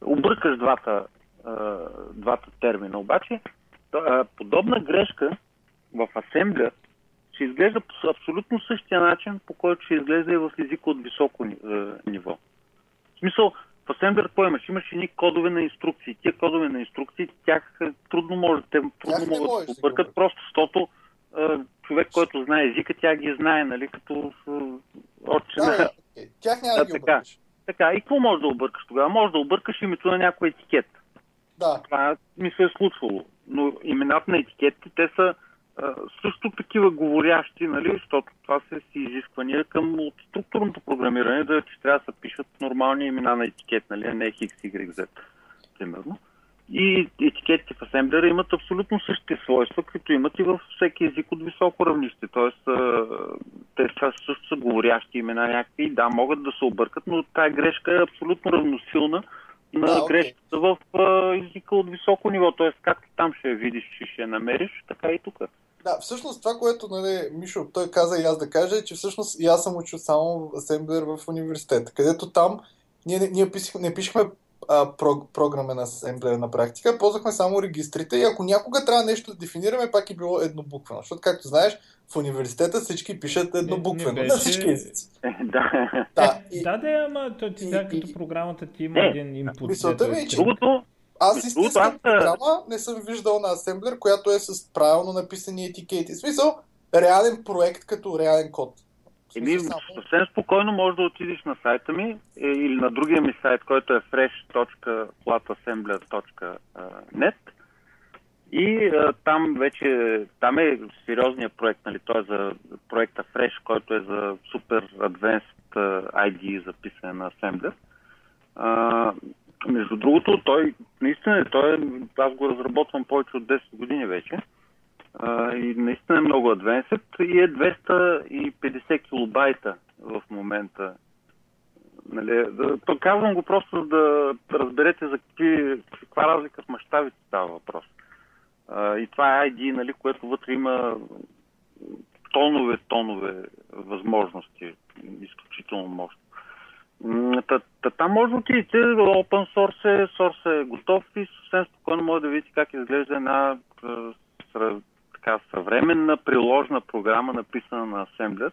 объркаш двата, а, двата термина. Обаче, а, подобна грешка в Assembler ще изглежда по абсолютно същия начин, по който ще изглежда и в езика от високо ниво. В смисъл, в Assembler какво имаш? Имаш едни кодове на инструкции. Тия кодове на инструкции, тях трудно може, те трудно могат да ги объркат, просто защото човек, който знае езика, тя ги знае, нали, като отче Да, на... да, окей. Тях няма да Да, ги така. объркаш. Така, и какво можеш да объркаш тогава? Може да объркаш името на някой етикет. Да, Това ми се е случвало. Но имената на етикетите, те са а, също такива говорящи, нали, защото това са си изисквания към от структурното програмиране, да че трябва да се пишат нормални имена на етикет, нали, а не X, Y, Z, примерно. И етикетите в Assembler имат абсолютно същите свойства, които имат и във всеки език от високо равнище. Тоест, те са, също са говорящи имена някакви. Да, могат да се объркат, но тази грешка е абсолютно равносилна на Да, грешката в а, езика от високо ниво. Тоест, както там ще я видиш и ще я намериш, така и тук. Да, всъщност това, което нали, Мишо, той каза и аз да кажа, е, че всъщност и аз съм учил само асемблер в университета, където там ние, ние писах, не пишехме а, про, програмен асемблер на практика, ползвахме само регистрите и ако някога трябва нещо да дефинираме, пак е било еднобуквено. Защото, както знаеш, в университета всички пишат еднобуквено на всички езици. Е, да. Да, и Да, да, ама той ти сега и- като програмата ти има Не, един инпут. мисълта ми е, е че-. Другото, аз истинска програма не съм виждал на асемблер, която е с правилно написани етикети. В смисъл, реален проект като реален код. Еми, съвсем спокойно можеш да отидеш на сайта ми е, или на другия ми сайт, който е fresh.platassembler.net и а, там вече, там е сериозният проект, нали, той е за проекта Fresh, който е за супер advanced а, ID за писане на Assembler. А, между другото, той наистина, той е, аз го разработвам повече от 10 години вече. А, и наистина е много адвенсът и е 250 килобайта в момента. Нали, да, то казвам го просто да разберете за какви, каква разлика в мащабите става въпрос. А, и това е ID, нали, което вътре има тонове, тонове възможности. Изключително мощно. Та, та, там може да отидете, open source е, source е готов и съвсем спокойно може да видите как изглежда една така съвременна приложна програма, написана на Assembler.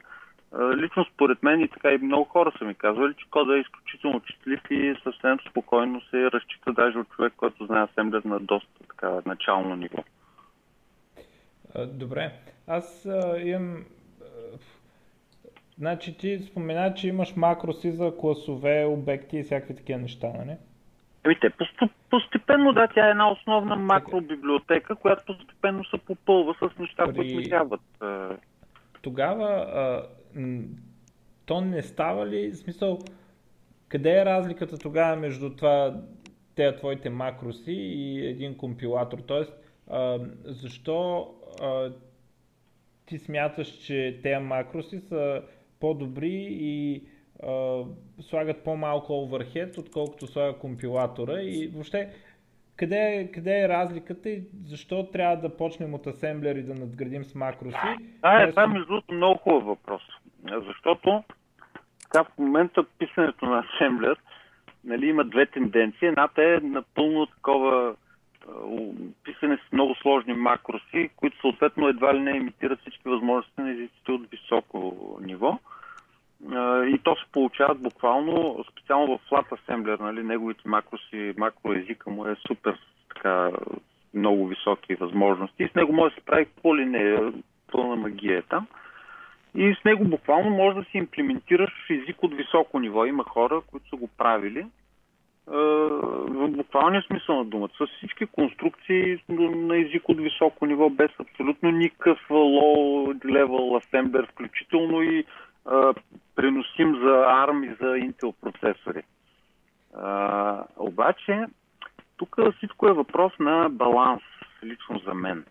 Лично според мен и така и много хора са ми казвали, че кода е изключително четлив и съвсем спокойно се разчита даже от човек, който знае Assembler на доста така начално ниво. Добре. Аз а, имам... Значи ти спомена, че имаш макроси за класове, обекти и всякакви такива неща, нали? Ами те постепенно, да, тя е една основна макробиблиотека, която постепенно се попълва с неща, При... които трябват. Тогава а, то не става ли, в смисъл, къде е разликата тогава между това, те твоите макроси и един компилатор? Тоест, а, защо а, ти смяташ, че тези макроси са по-добри и а, слагат по-малко overhead, отколкото слага компилатора и въобще къде е, къде е разликата и защо трябва да почнем от асемблер и да надградим с макроси? А, е, това е между другото много хубав въпрос. Защото така, в момента писането на асемблер нали, има две тенденции. Едната е напълно такова писане с много сложни макроси, които съответно едва ли не имитират всички възможности на езиците от високо ниво. И то се получават буквално, специално в Flat Assembler, нали, неговите макроси, макроезика му е супер така, много високи възможности. И с него може да се прави какво ли не, пълна магия е там. И с него буквално може да си имплементираш език от високо ниво. Има хора, които са го правили в буквалния смисъл на думата, с всички конструкции на език от високо ниво, без абсолютно никакъв low level assembler, включително и преносим за ARM и за Intel процесори. А, обаче, тук всичко е въпрос на баланс, лично за мен.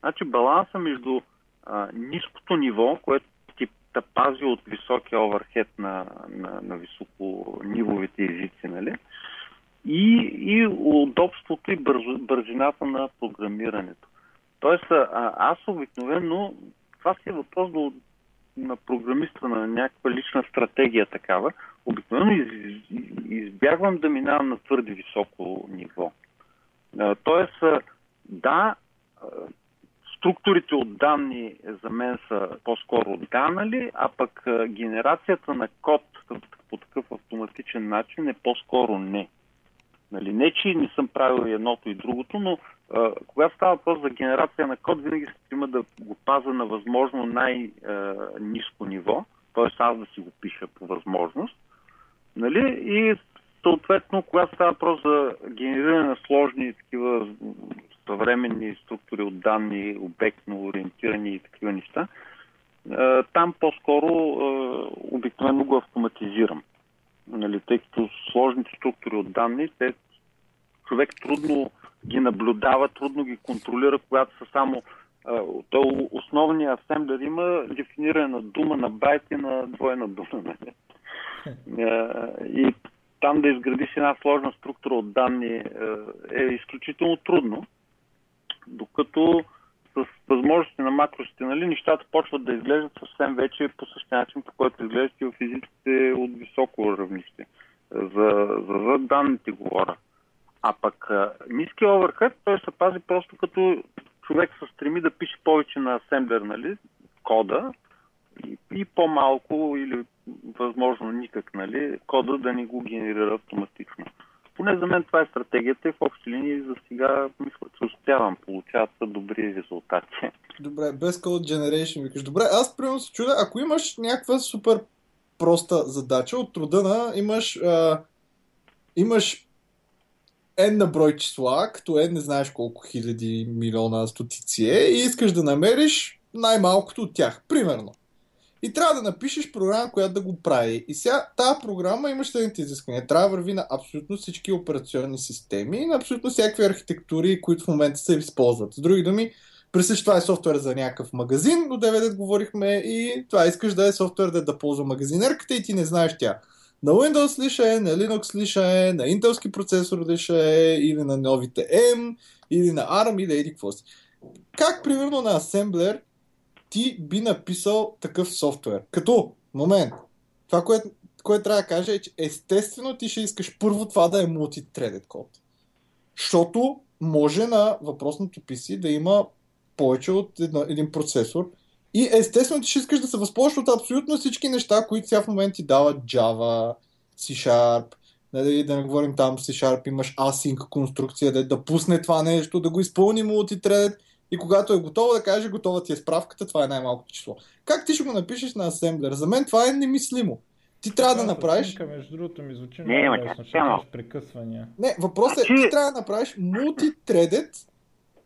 Значи баланса между а, ниското ниво, което ти да пази от високия оверхед на, на, на високонивовите езици, нали? И, и удобството и бърз, бързината на програмирането. Тоест, а, аз обикновено, това си е въпрос до, на програмиста, на някаква лична стратегия такава, обикновено из, избягвам да минавам на твърде високо ниво. Тоест, да, структурите от данни за мен са по-скоро данали, а пък генерацията на код по такъв автоматичен начин е по-скоро не. Нали, не, че не съм правил едното и другото, но а, когато става въпрос за генерация на код, винаги се стрима да го паза на възможно най-низко ниво, т.е. аз да си го пиша по възможност. Нали? И съответно, когато става въпрос за генериране на сложни такива съвременни структури от данни, обектно ориентирани и такива неща, там по-скоро обикновено го автоматизирам. Нали, тъй като сложните структури от данни, те човек трудно ги наблюдава, трудно ги контролира, когато са само то основния асемблер има дефиниране на дума на байт и на двойна дума. Нали? И там да изградиш една сложна структура от данни е изключително трудно докато с възможности на макросите, нали, нещата почват да изглеждат съвсем вече по същия начин, по който изглеждат и в физиците от високо равнище. За, за, за данните говоря. А пък ниски оверхед, той се пази просто като човек се стреми да пише повече на асемблер, нали, кода и, и по-малко или възможно никак, нали, кода да ни го генерира автоматично. Поне за мен това е стратегията и в общи линии за сега мисля, че успявам. Получават се добри резултати. Добре, без Code Generation викаш. Добре, аз примерно се чудя, ако имаш някаква супер проста задача от труда на имаш, а, имаш N на брой числа, като N не знаеш колко хиляди милиона стотици е и искаш да намериш най-малкото от тях. Примерно. И трябва да напишеш програма, която да го прави. И сега тази програма има следните изисквания. Трябва да върви на абсолютно всички операционни системи и на абсолютно всякакви архитектури, които в момента се използват. С други думи, Пресъщ това е софтуер за някакъв магазин, до 9 говорихме и това искаш да е софтуер да, да ползва магазинерката и ти не знаеш тя. На Windows ли ще е, на Linux ли ще е, на интелски процесор ли ще е, или на новите M, или на ARM, или еди какво си. Как примерно на Assembler ти би написал такъв софтуер. Като, момент, това, което, което трябва да кажа е, че естествено ти ще искаш първо това да е multi-threaded код. Защото може на въпросното PC да има повече от една, един процесор и естествено ти ще искаш да се възползваш от абсолютно всички неща, които сега в момента ти дават Java, C-Sharp, нали, да не говорим там C-Sharp, имаш async конструкция, да, да пусне това нещо, да го изпълни multi-threaded и когато е готова да каже готова ти е справката, това е най-малкото число. Как ти ще го напишеш на асемблер? За мен това е немислимо. Ти трябва да направиш... Снимка, между другото ми звучи Не, много лесно, прекъсвания. Не, въпросът е, Значи- ти трябва да направиш мултитредед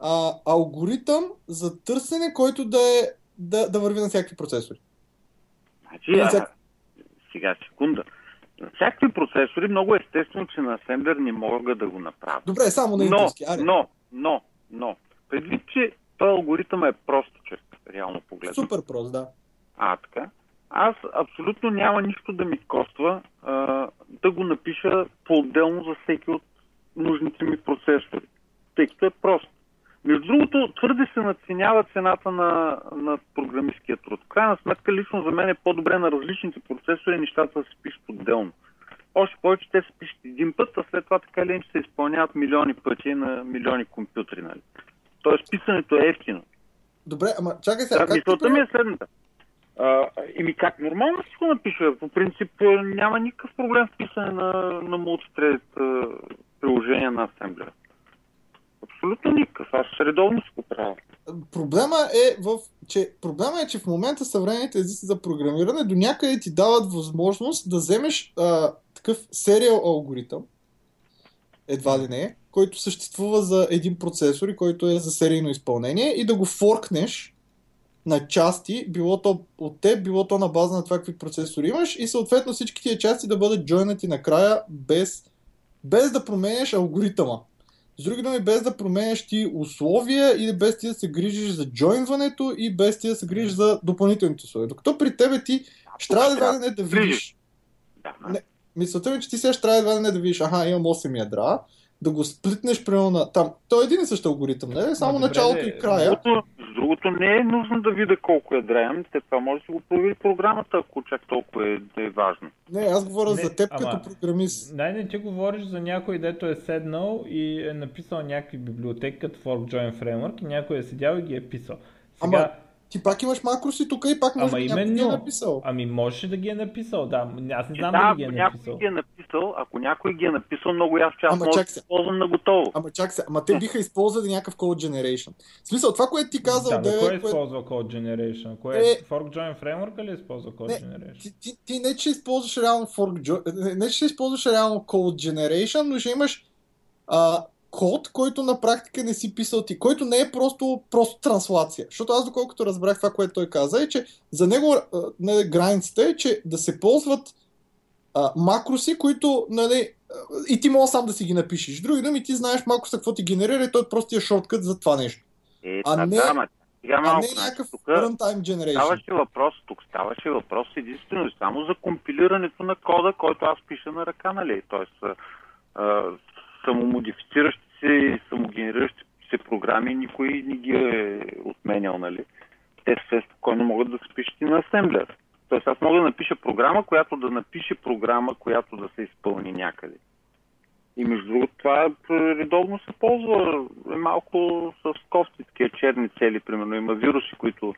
а, алгоритъм за търсене, който да, е, да, да върви на всякакви процесори. Значи, а, за- сега, секунда. На всякакви процесори много естествено, че на асемблер не могат да го направят. Добре, само на Но, интелски. Аре, но, но, но, предвид, че този алгоритъм е простичък, реално погледнато. супер прост, да. А, така. Аз абсолютно няма нищо да ми коства а, да го напиша по-отделно за всеки от нужните ми процесори, тъй като е просто. Между другото, твърде се надценява цената на, на програмистския труд. В крайна сметка, лично за мен е по-добре на различните процесори нещата да се пишат отделно. Още повече те се пишат един път, а след това така ли им се изпълняват милиони пъти на милиони компютри. Нали? Тоест писането е ефтино. Добре, ама чакай сега. Да, мисълта ми е следната. А, ими как? Нормално си го напиша. По принцип а, няма никакъв проблем в писане на, на multithread а, приложение на асемблер. Абсолютно никакъв. Аз редовно си го правя. Проблема е в, че, проблема е, че в момента съвременните езици за програмиране до някъде ти дават възможност да вземеш а, такъв сериал алгоритъм, едва ли не, който съществува за един процесор и който е за серийно изпълнение и да го форкнеш на части, било то от теб, било то на база на това какви процесори имаш и съответно всички тия части да бъдат джойнати накрая без, без да променяш алгоритъма. С други думи, без да променяш ти условия или без ти да се грижиш за джойнването и без ти да се грижиш за допълнителните условия. Докато при тебе ти ще трябва едва ли не да видиш. Да, Не. Мисълта ми, е, че ти сега ще трябва едва ли не да видиш, аха, имам 8 ядра, да го сплитнеш примерно на там. Той е един и същ алгоритъм, не е? Само добре, началото и края. Другото, другото не е нужно да видя колко е дрем. Те това може да го провери програмата, ако чак толкова е, да е важно. Не, аз говоря Не, за теб ама- като програмист. Най не ти говориш за някой, дето е седнал и е написал някакви библиотеки като Fork Join Framework и някой е седял и ги е писал. Сега, Ама, Ти пак имаш макроси тук и пак може Ама би някой ги е именно. написал. ами можеше да ги е написал, да. Аз не знам да, дали ги е ако някой написал. ги е написал, ако някой ги е написал, много ясно, че аз мога да използвам на готово. Ама чак се, ама те биха използвали някакъв code generation. В смисъл, това, което ти казал, да, да, кой е, кое... използва Code Generation? Кой е, Е- Fork Join Framework ли използва Code Не, Generation? ти, ти, ти не, че използваш реално fork, jo- не, че ще използваш реално code generation, но ще имаш а, код, който на практика не си писал ти, който не е просто, просто транслация. Защото аз доколкото разбрах това, което той каза, е, че за него а, нали, границата е, че да се ползват а, макроси, които нали, а, и ти можеш сам да си ги напишеш. Други думи, ти знаеш макроса какво ти генерира и той просто е шорткът за това нещо. Е, А а не- да, ма, сега А малко, не значи, някакъв тук runtime generation. ставаше въпрос, тук ставаше въпрос единствено и само за компилирането на кода, който аз пиша на ръка, нали? Тоест, а, а, самомодифициращи се самогенериращи се програми, никой не ги е отменял, нали? Те все спокойно могат да се пишат и на асемблер. Тоест аз мога да напиша програма, която да напише програма, която да се изпълни някъде. И между другото, това редовно се ползва е малко с кофти, такива черни цели, примерно. Има вируси, които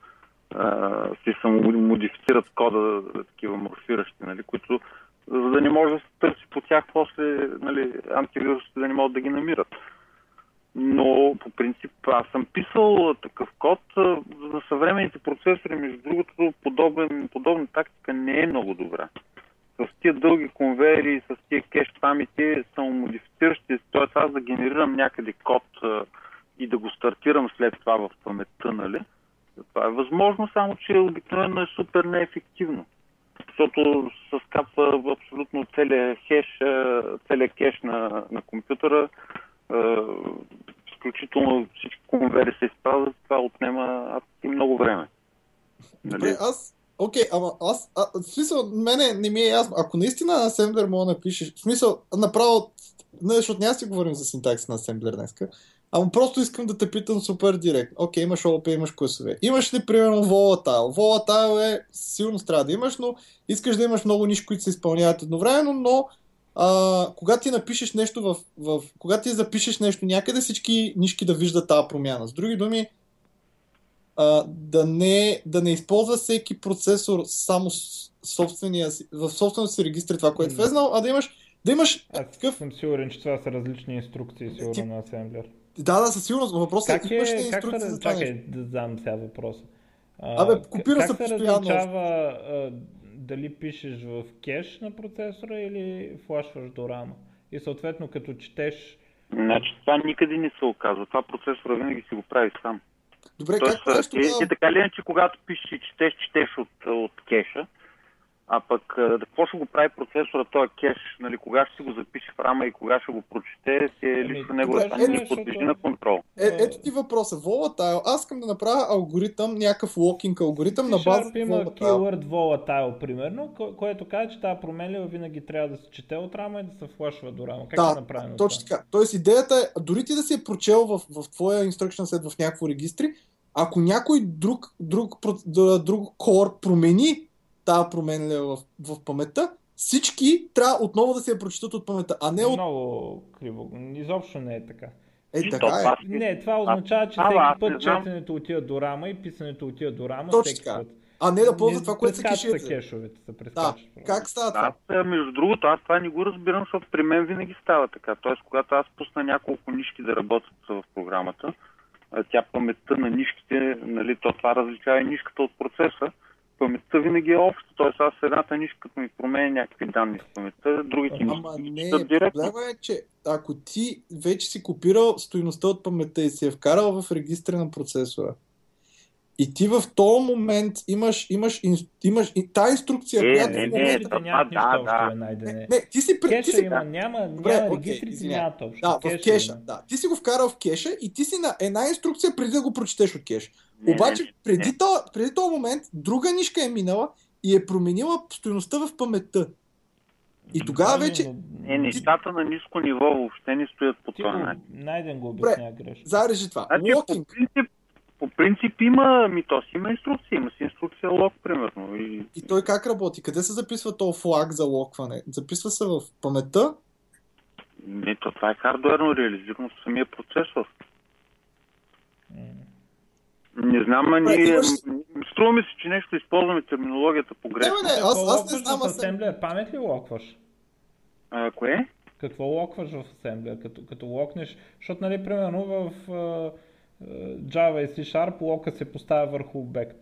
а, си самомодифицират кода, такива морфиращи, нали, които за да не може да се търси по тях после нали, антивирусите да не могат да ги намират. Но по принцип аз съм писал такъв код за съвременните процесори, между другото подобен, подобна тактика не е много добра. С тия дълги конвейери, с тия кеш памeti, самомодифициращи, т.е. аз да генерирам някъде код и да го стартирам след това в паметта, нали? Това е възможно, само че обикновено е супер неефективно. Защото се скапва абсолютно целият хеш, целият кеш на, на компютъра, а, изключително всички конвери се изправят, това отнема адски много време. Добре, Нали? аз. Окей, ама аз. А, в смисъл, мене не ми е ясно. Ако наистина на асемблер мога да напишеш. В смисъл, направо. Не, защото няма си говорим за синтакс на асемблер днеска. Ама просто искам да те питам супер директно. Окей, имаш ООП, имаш класове. Имаш ли, примерно, volatile? Volatile е, сигурно трябва да имаш, но искаш да имаш много ниши, които се изпълняват едновременно, но а, когато ти напишеш нещо в, в... Когато ти запишеш нещо някъде, всички нишки да виждат тази промяна. С други думи, а, да, не, да не използва всеки процесор само собствения в собствения си регистр това, което е М. влезнал, а да имаш, да имаш Аз такъв съм сигурен, че това са различни инструкции, сигурно Ти- на асемблер. Да, да, със сигурност. Въпросът Как е, имаш ли е, как инструкция се, за това чакай да задам сега въпроса. А, Абе, копира как се се постоянно. различава а, дали пишеш в кеш на процесора или флашваш до рама? И съответно като четеш Значи това никъде не се оказва. Това процесора винаги си го прави сам. Добре, Тоест, как правиш е, тогава? е, така ли иначе, когато пишеш и четеш, четеш от, от кеша, а пък е, да какво ще го прави процесора, този кеш, нали, кога ще си го запише в рама и кога ще го прочете, си е Ами, лично това е, не защото- подлежи на контрол. Е, ето ти въпроса. Volatile. Аз искам да направя алгоритъм, някакъв локинг алгоритъм на база има Volatile. keyword volatile, примерно, ко- което казва, че тази променлива винаги трябва да се чете от рама и да се флашва до рама. Как е Да, направено точно това? така. Тоест идеята е, дори ти да си е прочел в, в твоя instruction set в някакво регистри, ако някой друг, друг, про- д- друг core промени тази променлива в, в паметта, всички трябва отново да се я прочитат от паметта, а не от... Много криво. Изобщо не е така. Е, И така то, е. Не, това означава, че а, всеки път четенето отива до рама и писането отива до рама. Точно всеки път. А не да ползва Не това, което са кешовете. кешовете. Се Да, как става това? Аз, е, между другото, аз това не го разбирам, защото при мен винаги става така. Тоест, когато аз пусна няколко нишки да работят в програмата, а тя паметта на нишките, нали, то това различава и нишката от процеса. Паметта винаги е обща, т.е. аз едната нишка, като ми променя някакви данни в паметта, другите Ама нишки не, четат директно. проблема е, че ако ти вече си копирал стоиността от паметта и си я вкарал в регистри на процесора, и ти в този момент имаш, имаш, имаш и тази инструкция, Е, която не, в не, момента... Регистрите нямат да, нищо да. общо. Не, не, ти си, пред- ти Кеша си има, няма, Добре, няма окей, регистрите извинявай. нямат общо. Да, в Кеша кеша. има. Да. Ти си го вкарал в кеша и ти си на една инструкция преди да го прочетеш от кеш. Не, Обаче не, преди, не. то, преди този момент друга нишка е минала и е променила стоеността в паметта. И тогава вече... но- Е, нещата на ниско ниво въобще не стоят по този го, начин. найден го Добре. обясня грешно. Зарежи това. Значи, по принцип, по принцип има, ми то си има инструкция, има си инструкция лог, примерно. И, И той как работи? Къде се записва този флаг за локване? Записва се в паметта? не, то, това е хардуерно реализирано в самия процесор. Не знам, а Добре, ние... имаш- Струва ми се, че нещо използваме терминологията Не, погрешно. бе, не, аз, аз не локваш знам, в аз асемблер? Памет ли локваш? А, кое? Какво локваш в асемблер? Като, като локнеш, защото нали примерно в а, Java и C Sharp лока се поставя върху обект.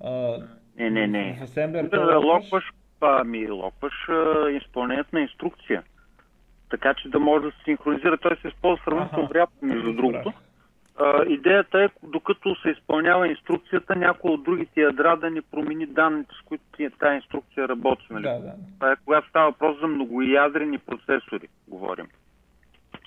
А, Не, не, не. В асемблер Да, локваш? локваш, ами, локваш а, изпълнението на инструкция. Така че да може да се синхронизира. Той се използва сравнително вероятно, между другото. А, идеята е, докато се изпълнява инструкцията, някой от другите ядра да не промени данните, с които тази инструкция работи. Нали? Да, да. Това е когато става въпрос за многоядрени процесори, говорим.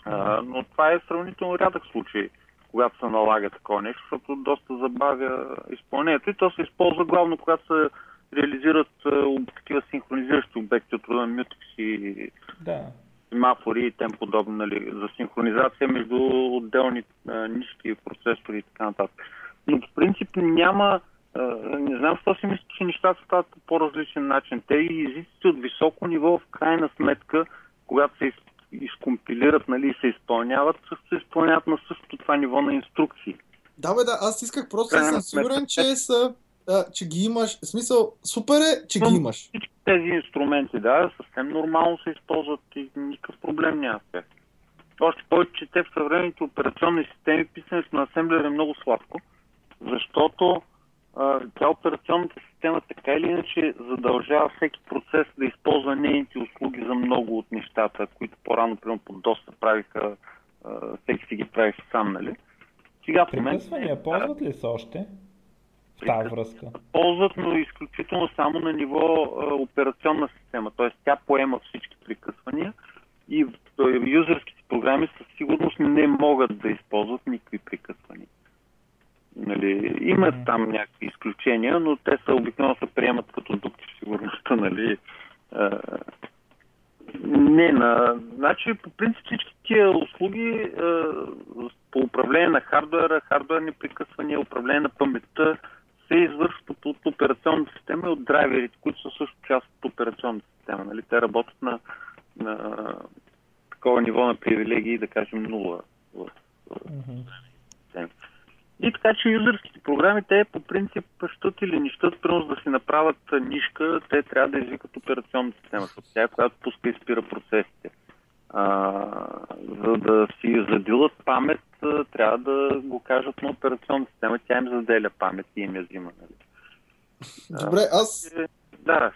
А, но това е сравнително рядък случай, когато се налага такова нещо, защото доста забавя изпълнението и то се използва главно, когато се реализират а, такива синхронизиращи обекти от Mutex и Да. Семафори и тем подобно, нали, за синхронизация между отделни а, нишки, процесори и така нататък. Но по принцип няма, а, не знам защо си мисля, че нещата стават по по-различен начин. Те и езиците от високо ниво, в крайна сметка, когато се из, изкомпилират нали, и се изпълняват, също се изпълняват на същото това ниво на инструкции. Да, бе, да, аз исках просто да съм сигурен, че са... А, че ги имаш. В смисъл, супер е, че ги Но имаш. Всички тези инструменти, да, съвсем нормално се използват и никакъв проблем няма в тях. Още повече, че те в съвременните операционни системи писането на асемблер е много сладко, защото а, тя операционната система така или иначе задължава всеки процес да използва нейните услуги за много от нещата, които по-рано, примерно, под доста правиха, а, всеки си ги правише сам, нали? Сега в момента... Прекъсвания ползват ли се още? Тази връзка. ползват, но изключително само на ниво а, операционна система. Т.е. тя поема всички прекъсвания и юзерските програми със сигурност не могат да използват никакви прекъсвания. Нали, имат там някакви изключения, но те са обикновено се приемат като дупки в сигурността, нали. А, не, на... значи по принцип всички тия услуги а, по управление на хардуера, хардуерни прекъсвания, управление на паметта се извършват от, операционната система и от драйверите, които са също част от операционната система. Нали? Те работят на, на такова ниво на привилегии, да кажем нула в, в Мгм. система. И така, че юзерските програми, те по принцип щат или не щат, примерно да си направят нишка, те трябва да извикат операционната система, защото тя е която пуска и спира процесите. А, за да си задилат памет, трябва да го кажат на операционната система. Тя им заделя памет и им я взима. Нали? Добре, аз, Да,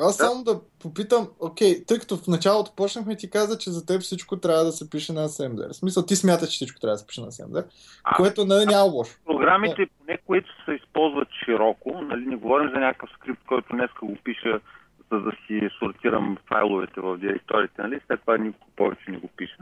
аз Да. само да попитам, окей, тъй като в началото почнахме, ти каза, че за теб всичко трябва да се пише на Assembler. В смисъл, ти смяташ, че всичко трябва да се пише на Assembler, А, което нали, няма лошо. програмите, поне които се използват широко, нали, не говорим за някакъв скрипт, който днеска го пиша, за да си сортирам файловете в директорите, нали, след това никога повече не го пиша.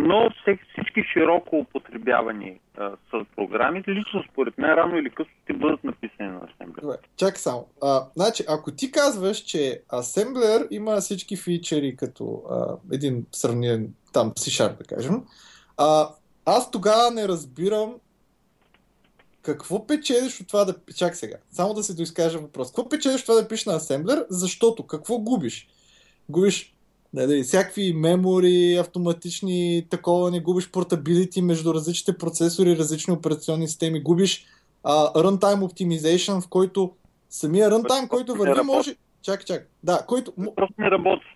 Но всички широко употребявани а, с програми, лично според мен, рано или късно ще бъдат написани на Assembler. Добре, чакай само. А, значи, ако ти казваш, че Assembler има всички фичери като а, един сравнен там C-Sharp, да кажем, а, аз тогава не разбирам какво печелиш от това да... Чак сега, само да се доизкажа въпрос. Какво печелиш от това да пишеш на Assembler, защото какво губиш? Губиш нали, всякакви мемори, автоматични такова, не губиш портабилити между различните процесори, различни операционни системи, губиш а, runtime optimization, в който самия runtime, който върви, може... Чак, чак. Да, който... Просто не работи.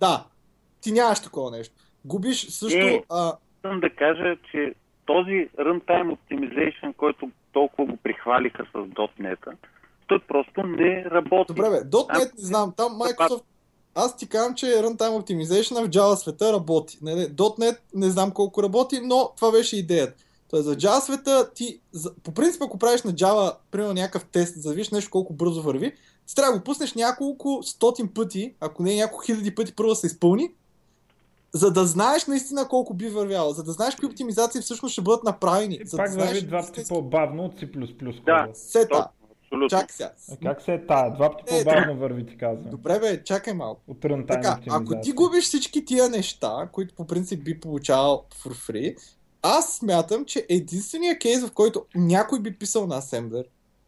Да, ти нямаш такова нещо. Губиш също... Е. А, Искам да кажа, че този runtime optimization, който толкова го прихвалиха с .NET, той просто не работи. добре, бе, .NET не знам, там Microsoft... Аз ти казвам, че Runtime Optimization в Java света работи. Нали, .NET не знам колко работи, но това беше идеята. Тоест за Java света ти, за, по принцип ако правиш на Java, примерно някакъв тест, за да видиш нещо колко бързо върви, ти трябва да го пуснеш няколко стотин пъти, ако не няколко хиляди пъти първо се изпълни, за да знаеш наистина колко би вървяло, за да знаеш какви оптимизации всъщност ще бъдат направени. И за пак да върви два пъти истински- по-бавно от C++ Да. Сета, абсолютно. чак сега. А как се е тая? Два пъти Е, по-бавно върви, ти казвам. Добре бе, чакай малко. От Така, ако ти губиш всички тия неща, които по принцип би получавал for free, аз смятам, че единственият кейс, в който някой би писал на Assembler,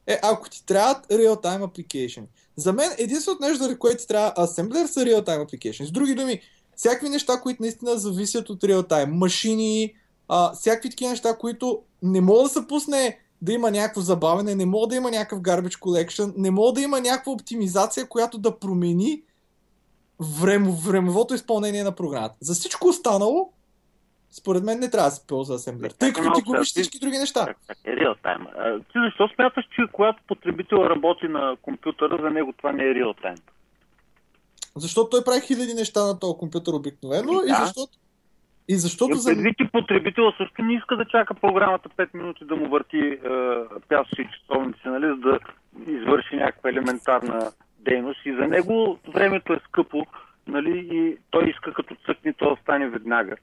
е ако ти трябват real-time application. За мен единственото нещо, заради което ти трябва Assembler, са real-time application. С други думи, всякакви неща, които наистина зависят от real-time. Машини, а, всякакви такива неща, които не мога да се пусне да има някакво забавене, не мога да има някакъв garbage collection, не мога да има някаква оптимизация, която да промени време, времевото изпълнение на програмата. За всичко останало, според мен не трябва да се ползва Assembler, тъй като ти губиш всички други неща. Real time? Ти защо смяташ, че когато потребител работи на компютъра, за него това не е real time? Защото той прави хиляди неща на този компютър обикновено и Да. защото и защото И за... предвид и потребителя също не иска да чака програмата 5 минути да му върти е, пясъчни часовници, нали, за да извърши някаква елементарна дейност. И за него времето е скъпо, нали, и той иска като цъкне, то стане веднага.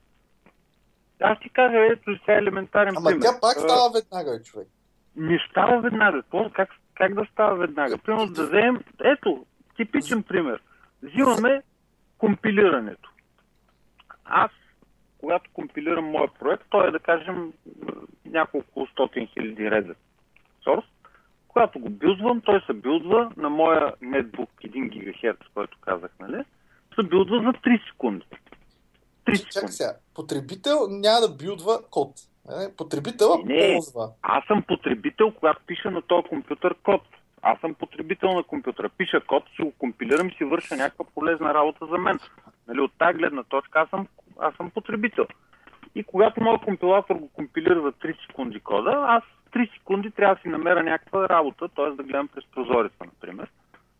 Аз ти кажа, ето сега е елементарен Ама пример. тя пак А, става веднага, човек. Не става веднага. Как, как да става веднага? Примерно да вземем, ето, типичен пример. Взимаме компилирането. Аз, когато компилирам моя проект, той е да кажем няколко стотин хиляди реда source. Когато го билдвам, той се билдва на моя нетбук 1 ГГц, който казах, нали? Се билдва за 3 секунди. 3 Чакай секунди. сега. Потребител няма да билдва код. Не. ползва. Аз съм потребител, когато пиша на този компютър код. Аз съм потребител на компютъра. Пиша код, си го компилирам и си върша някаква полезна работа за мен. Нали, от тази гледна точка аз съм, аз съм потребител. И когато моят компилатор го компилира за 3 секунди кода, аз 3 секунди трябва да си намеря някаква работа, т.е. да гледам през прозореца, например,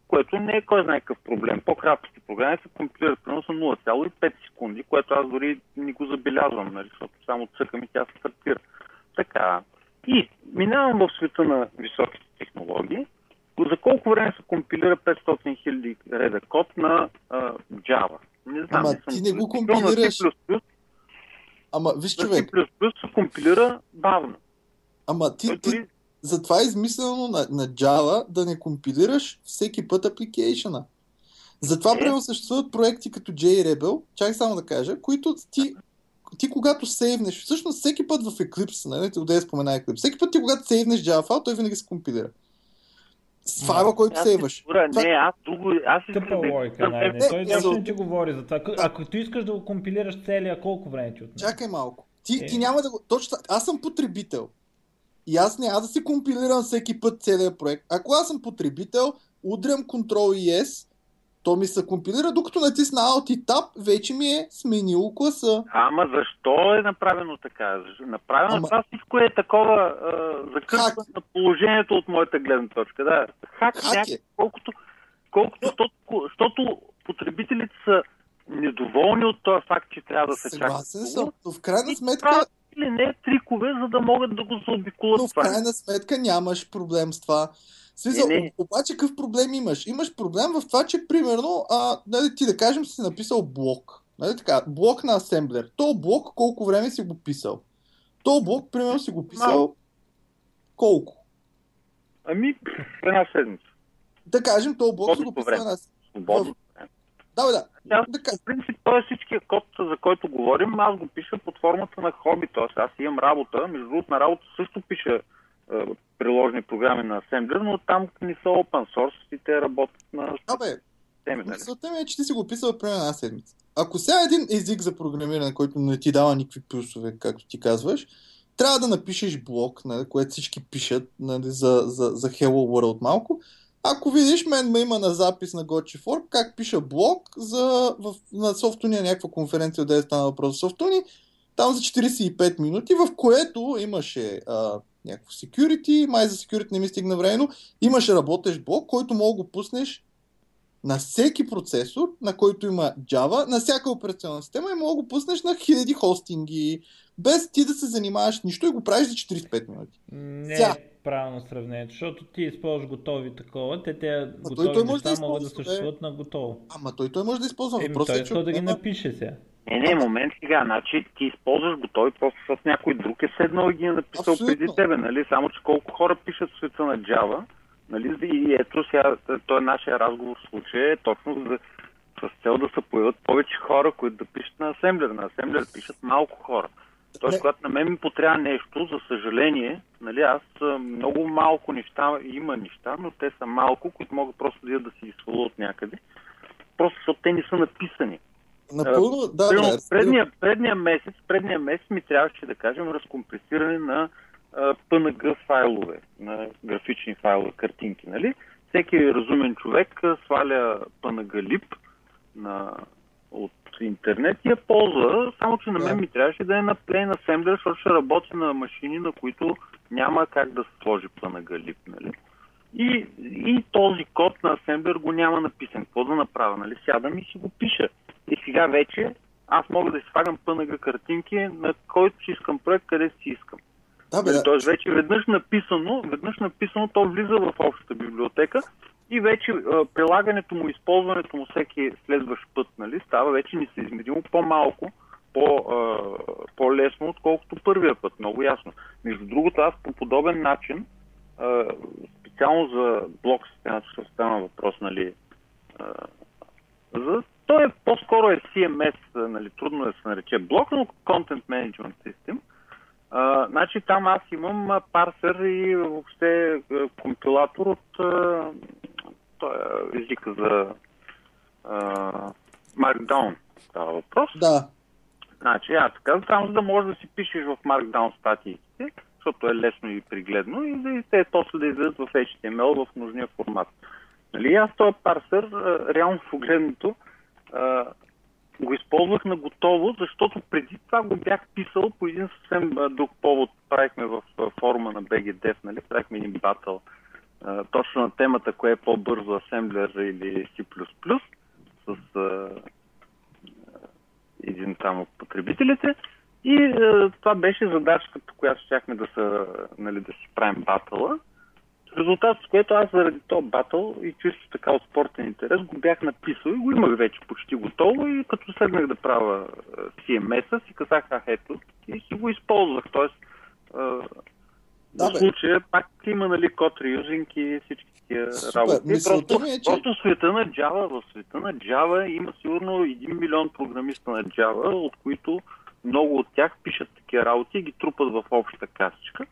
което не е кой знае какъв проблем. По-кратките програми се компилират примерно с 0,5 секунди, което аз дори не го забелязвам, нали, защото само цъкам и тя се стартира. Така. И минавам в света на високите технологии. За колко време се компилира 500 000 реда код на а, Java? Не знам. Ама ти не го компилираш. Ама виж човек, C++ се компилира бавно. ама ти, ти дори затова е измислено на, на Java да не компилираш всеки път апликейшена. Затова Е. примерно съществуват проекти като JRebel, чак само да кажа, които ти, ти когато сейвнеш, всъщност всеки път в Eclipse, нали, отде спомена Eclipse, всеки път ти когато сейвнеш Java файл, той винаги се компилира. Файла, който Аз сейваш. Добре, Това- не, аз друго... Аз искам Тъпа да логика, най Не, Той не, точно за- ти говори за това. Ако- ти искаш да го компилираш целия, колко време ти отнема? Чакай малко. Ти, Е. ти няма да го... Точно, аз съм потребител. И аз няма да си компилирам всеки път целият проект. Ако аз съм потребител, удрям Ctrl и S То ми се компилира, докато натисна Alt и Tab, вече ми е сменило класа. Ама защо е направено така? Направено Ама- това всичко е такова а, закърпване на положението от моята гледна точка. Да, хак, Хак хак е. колкото, колкото, защото, защото потребителите са недоволни от този факт, че трябва да се чака. Съгласен съм, но в крайна сметка, или не трикове, за да могат да го заобиколят но в крайна сметка нямаш проблем с това. В Смисъл, Не, не. обаче какъв проблем имаш? Имаш проблем в това, че примерно, а, нали, ти да кажем си написал блок. Нали така, блок на асемблер. То блок колко време си го писал? То блок, примерно, си го писал Малко. колко? Ами, в една седмица. Да кажем, то блок си го писал време. една... Свободно. Да, бе, да. Аз, да по принцип, той е всичкия код, за който говорим, аз го пиша под формата на хоби. Тоест, аз имам работа, между другото на работа също пиша приложни програми на Assembler, но там не са open source и те работят на Абе. Нали? Мисълта ми е, че ти си го писал примерно една седмица. Ако сега един език за програмиране, който не ти дава никакви плюсове, както ти казваш, трябва да напишеш блок, нали, което всички пишат нали, за, за, за Hello World малко. Ако видиш, мен ме има на запис на GotChiFork, как пиша блок за, в, на Софтуния някаква конференция, къде стана въпрос за Софтуни, там за 45 минути, в което имаше а, някакво security, май за security не ми стигна време, но имаше работещ блок, който мога да го пуснеш на всеки процесор, на който има Java, на всяка операционна система и мога да го пуснеш на хиляди хостинги, без ти да се занимаваш нищо и го правиш за 45 минути. Не Сега. е правилно сравнение, защото ти използваш готови такова, те той- готови той може да неща могат да съществуват на готово. Ама той, той може да използва. Еми, Въпросът той е, че да ги напише сега. Не, не, момент сега. Значи ти използваш готови, просто с някой друг е седнал и ги е написал Абсолютно. преди тебе, нали? Само, че колко хора пишат в света на Java, нали? И ето сега, той нашия разговор в случая е точно за, с цел да се появят повече хора, които да пишат на Assembler. На Assembler пишат малко хора. Тоест, когато на мен ми потрябва нещо, за съжаление, нали, аз много малко неща, има неща, но те са малко, които могат просто да, да си от някъде. Просто защото те не са написани. Напълно, да, Примерно, да. предния, предния месец, предния месец ми трябваше да кажем разкомпресиране на а, PNG файлове, на графични файлове, картинки, нали? Всеки разумен човек сваля PNG лип на, от интернет и я ползва, само че на мен Да. ми трябваше да е на Plain Assembler, защото ще работи на машини, на които няма как да се сложи PNG лип, нали? И, и този код на Assembler го няма написан. Какво да направя? Нали? Сядам и си го пиша. И сега вече аз мога да си слагам PNG картинки на който си искам проект, къде си искам. Да, бе, да. Тоест вече веднъж написано, веднъж написано, то влиза в общата библиотека и вече а, прилагането му, използването му всеки следващ път, нали, става вече ни се измеримо по-малко, по, а, по-лесно, отколкото първия път, много ясно. Между другото, аз по подобен начин, а, специално за блок системата, ще стана въпрос, нали, а, за... Той е по-скоро е CMS, нали, трудно е да се нарече блок, но Content Management System. А, значи там аз имам парсер и въобще компилатор от а, той е езика за а, Markdown става въпрос. Да. Значи, аз така, само за да можеш да си пишеш в Markdown статиите, защото е лесно и пригледно, и да те после да излезат в HTML в нужния формат. Нали, аз този парсер, а, реално погледнато, го използвах на готово, защото преди това го бях писал по един съвсем друг повод. Правихме в а, форума на BGDev, нали? правихме един батъл точно на темата, кое е по-бързо Assembler или C++, с един там от потребителите. И е, това беше задачата, по която щяхме да, са, нали, да си правим батъла. Резултат, с което аз заради този батъл и чисто така от спортен интерес го бях написал и го имах вече почти готово и като седнах да правя е, CMS-а си казах, ах ето, и си го използвах. Тоест, е, Да, в случая пак има нали, код реюзинг и всички такива Супер. работи. Мисълта Просто, е, че- просто в света на Java, в света на Java има сигурно 1 милион програмиста на Java, от които много от тях пишат такива работи и ги трупат в обща касичка.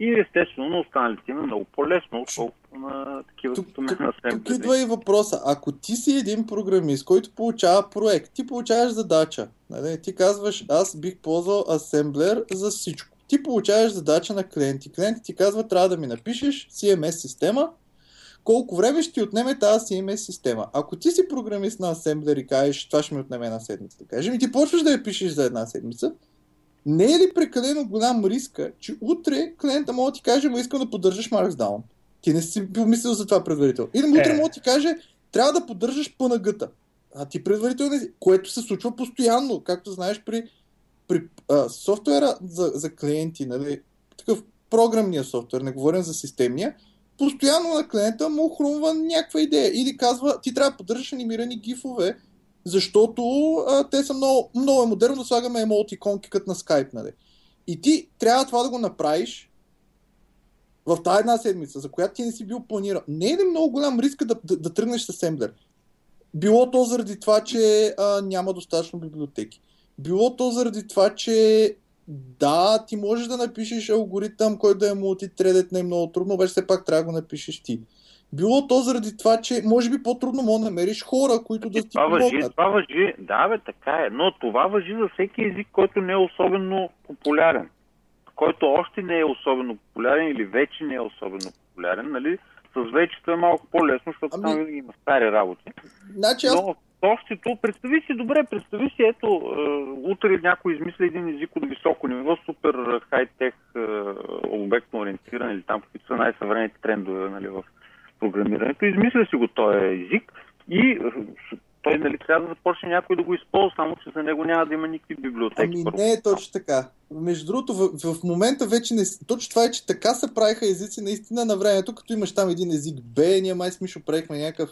И естествено на останалите им е много по-лесно, отколкото на такива Тук, като мен на тук идва и въпроса. Ако ти си един програмист, който получава проект, ти получаваш задача. Нали? Ти казваш, аз бих ползвал Assembler за всичко. Ти получаваш задача на клиенти. Клиенти ти казва, трябва да ми напишеш CMS система, колко време ще ти отнеме тази CMS система. Ако ти си програмист на Assembler и кажеш, това ще ми отнеме една седмица, да кажем, и ти почваш да я пишеш за една седмица, не е ли прекалено голям риска, че утре клиента може да ти каже, искам да поддържаш Markdown. Ти не си помислил за това предварително. Или утре Е. може да ти каже, трябва да поддържаш PNG-та. А ти предварително не си- което се случва постоянно, както знаеш при, при а, софтуера за, за клиенти, нали, такъв програмния софтуер, не говорим за системния, постоянно на клиента му хрумва някаква идея или казва, ти трябва да поддържаш анимирани гифове, защото а, те са много, много е модерно да слагаме емотиконки като на Skype, нали. И ти трябва това да го направиш в тази една седмица, за която ти не си бил планирал. Не е ли много голям риск да, да, да тръгнеш с Assembler? Било то заради това, че а, няма достатъчно библиотеки. Било то заради това, че да, ти можеш да напишеш алгоритъм, който да е мултитредет, не е много трудно, обаче все пак трябва да го напишеш ти. Било то заради това, че може би по-трудно може да намериш хора, които да ти Това въжи, помогнат. това въжи, да бе, така е, но това въжи за всеки език, който не е особено популярен. Който още не е особено популярен или вече не е особено популярен, нали? С вечето е малко по-лесно, защото Ами- там винаги има стари работи. Значи аз Но общото, представи си, добре, представи си, ето, е, утре някой измисли един език от високо ниво, супер хай-тех, е, обектно ориентиран или там, каквито са най-съвременните трендове нали, в програмирането. Измисля си го този език и е, той нали, трябва да започне някой да го използва, само че за него няма да има никакви библиотеки. Ами не е точно така. Между другото, в, в момента вече не... Точно това е, че така се правиха езици наистина на времето, като имаш там един език Б, ние май с Мишо правихме някакъв,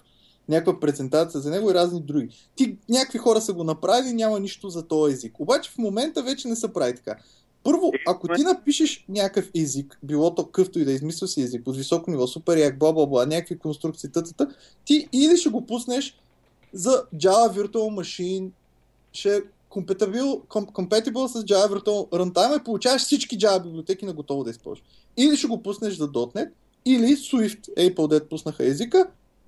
някаква презентация за него и разни други. Ти, някакви хора са го направили, няма нищо за този език. Обаче в момента вече не се прави така. Първо, Е, ако ти напишеш някакъв език, било то къвто и да измислил си език от високо ниво, супер як, бла, бла, бла, някакви конструкции, тътата, ти или ще го пуснеш за Java Virtual Machine, ще е compatible, com, compatible с Java Virtual Runtime и получаваш всички Java библиотеки на готово да използваш. Или ще го пуснеш за .NET, или Swift, Apple дет пуснаха езика,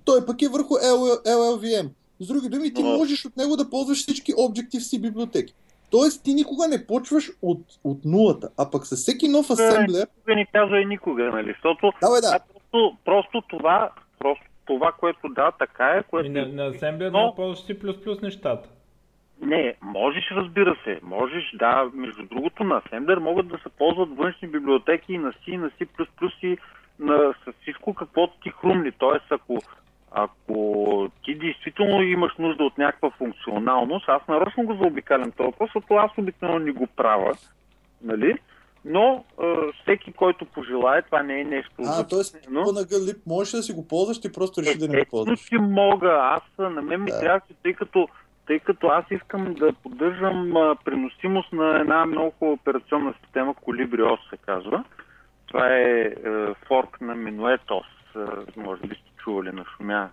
той пък е върху LL, LLVM. С други думи, ти Но- можеш от него да ползваш всички Objective-C библиотеки. Тоест, ти никога не почваш от, от нулата, а пък с всеки нов асемблер... Никога не казва и никога, нали? Защото Да, бе, да. просто, просто това, просто това, което да, така е, което... И на, на Assembler Но- не ползваш C++ нещата. Не, можеш, разбира се. Можеш, да. Между другото, на Assembler могат да се ползват външни библиотеки и на C, на C++ и на с всичко каквото ти хрумни. Тоест, ако, ако ти действително имаш нужда от някаква функционалност, аз нарочно го заобикалям този въпрос, защото аз обикновено не го правя, нали? Но е, всеки, който пожелае, това не е нещо А, т.е. на Галип можеш да си го ползваш, ти просто реши да не го Естествено, ползваш. че мога. Аз на мен ми Да. трябва, тъй като, тъй като аз искам да поддържам а, преносимост на една много хубава операционна система, Colibri OS се казва. Това е, е форк на Minuet OS. Е, може би чували на шумя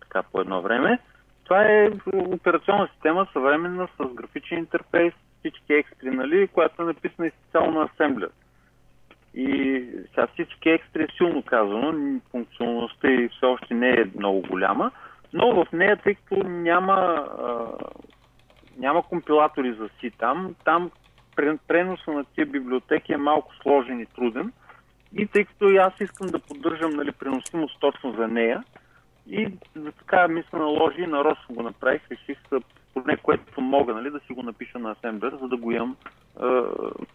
така по едно време. Това е операционна система, съвременна, с графичен интерфейс, всички екстри, нали, която е написана изцяло на Assembler. И сега всички екстри е силно казано, функционалността и все още не е много голяма, но в нея, тъй като няма, а, няма компилатори за си там, там пре- преноса на тия библиотеки е малко сложен и труден. И тъй като и аз искам да поддържам нали, преносимост точно за нея, и за така ми се наложи и нарочно го направих, реших а, поне което мога нали, да си го напиша на Assembler, за да го имам е,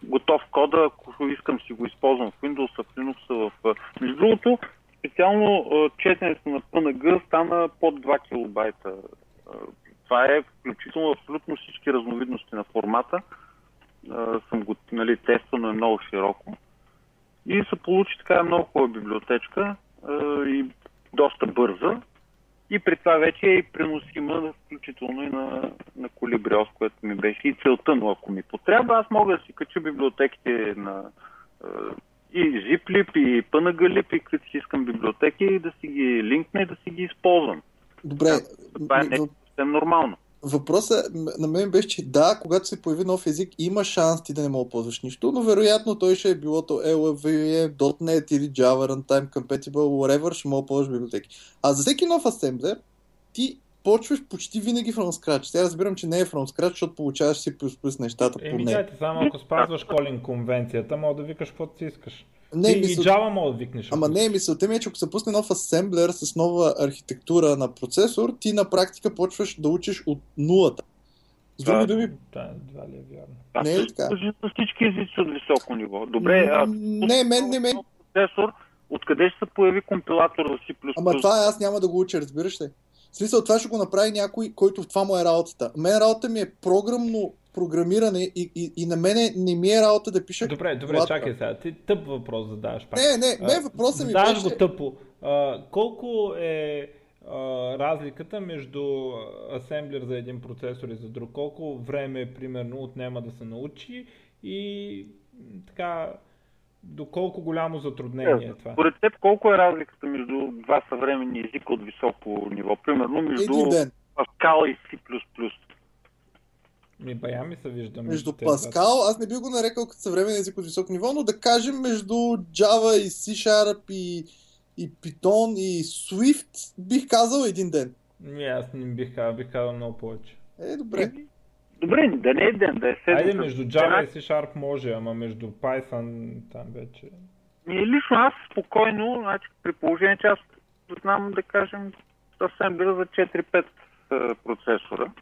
готов кода, ако искам си го използвам в Windows, в Linux, в... Между другото, специално е, четенето на PNG стана под 2 килобайта. Е, Това е включително абсолютно всички разновидности на формата. Е, Съм го нали, тествано е много широко. И се получи така много хубава библиотечка и доста бърза. И при това вече е и преносима, включително и на, на Колибриос, което ми беше и целта, но ако ми потрябва, аз мога да си кача библиотеките на е, и ZipLip, и PNG-Lip, и каквито си искам библиотеки, и да си ги линкна и да си ги използвам. Добре, Това е нещо съвсем нормално. Въпросът на мен беше, че да, когато се появи нов език, има шанс ти да не мога да ползваш нищо, но вероятно той ще е било то LVM, .NET или Java Runtime Compatible, whatever, ще мога да ползваш библиотеки. А за всеки нов асемблер, ти почваш почти винаги from scratch. Сега разбирам, че не е from scratch, защото получаваш C++ нещата по Еми, него. дайте, само ако спазваш колин конвенцията, мога да викаш каквото си искаш. Не, и, мисъл... и Java мога да викнеш. Ама не, мисълта ми е, че ако се пусне нов асемблер с нова архитектура на процесор, ти на практика почваш да учиш от нулата. С други думи... Да, това ли е вярно? Не е така. За всички езици от високо ниво. Добре, а... Не, мен, не, мен. Процесор, откъде ще се появи компилатор за C++? Ама това аз няма да го уча, разбираш ли? В смисъл, това ще го направи някой, който в това му е работата. Мен работа ми е програмно програмиране и, и, и на мене не ми е работа да пиша. Добре, добре, колата. чакай сега. Ти тъп въпрос задаваш пак. Не, не, не, въпросът ми беше... го тъпо. А, колко е а, разликата между асемблер за един процесор и за друг? Колко време, примерно, отнема да се научи и така доколко голямо затруднение е това? Според теб, колко е разликата между два съвременни езика от високо ниво? Примерно между Паскал и C++. Ми бая ми се вижда. Между Паскал, аз не би го нарекал като съвременен език от високо ниво, но да кажем между Java и C-Sharp и, и Python и Swift, бих казал един ден. Не, аз не бих казал, бих казал много повече. Е, добре. Добре, да не е ден, да е седмица. Айде, между Java и C-Sharp може, ама между Python там вече... И лично аз спокойно, значи, при положение, че аз знам да кажем съвсем бил за 4-5 процесора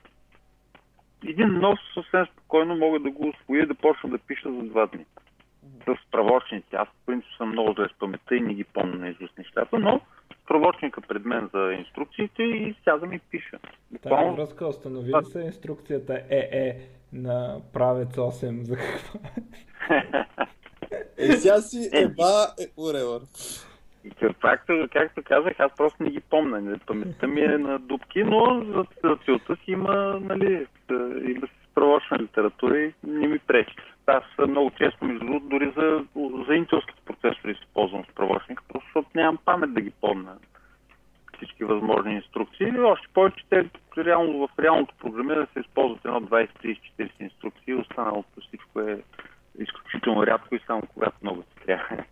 един нов съвсем спокойно мога да го освоя да почна да пиша за два дни. С справочници. Аз в принцип съм много зле с паметта и не ги помня на изуст нещата, но справочника пред мен за инструкциите и сядам и пиша. Буквално... Тази връзка установи ли се инструкцията ЕЕ на правец 8 за какво? е, сега си еба е уревър. И както, казах, аз просто не ги помня. Паметта ми е на дубки, но за, целта си има, нали, има справочна литература и не ми пречи. Аз много често, между другото, дори за, за интелските процесори си ползвам справочник, просто защото нямам памет да ги помня всички възможни инструкции. Още повече, те реално, в реалното програмиране се използват едно 20, 30, 40 инструкции, останалото всичко е изключително рядко и само когато много се трябва.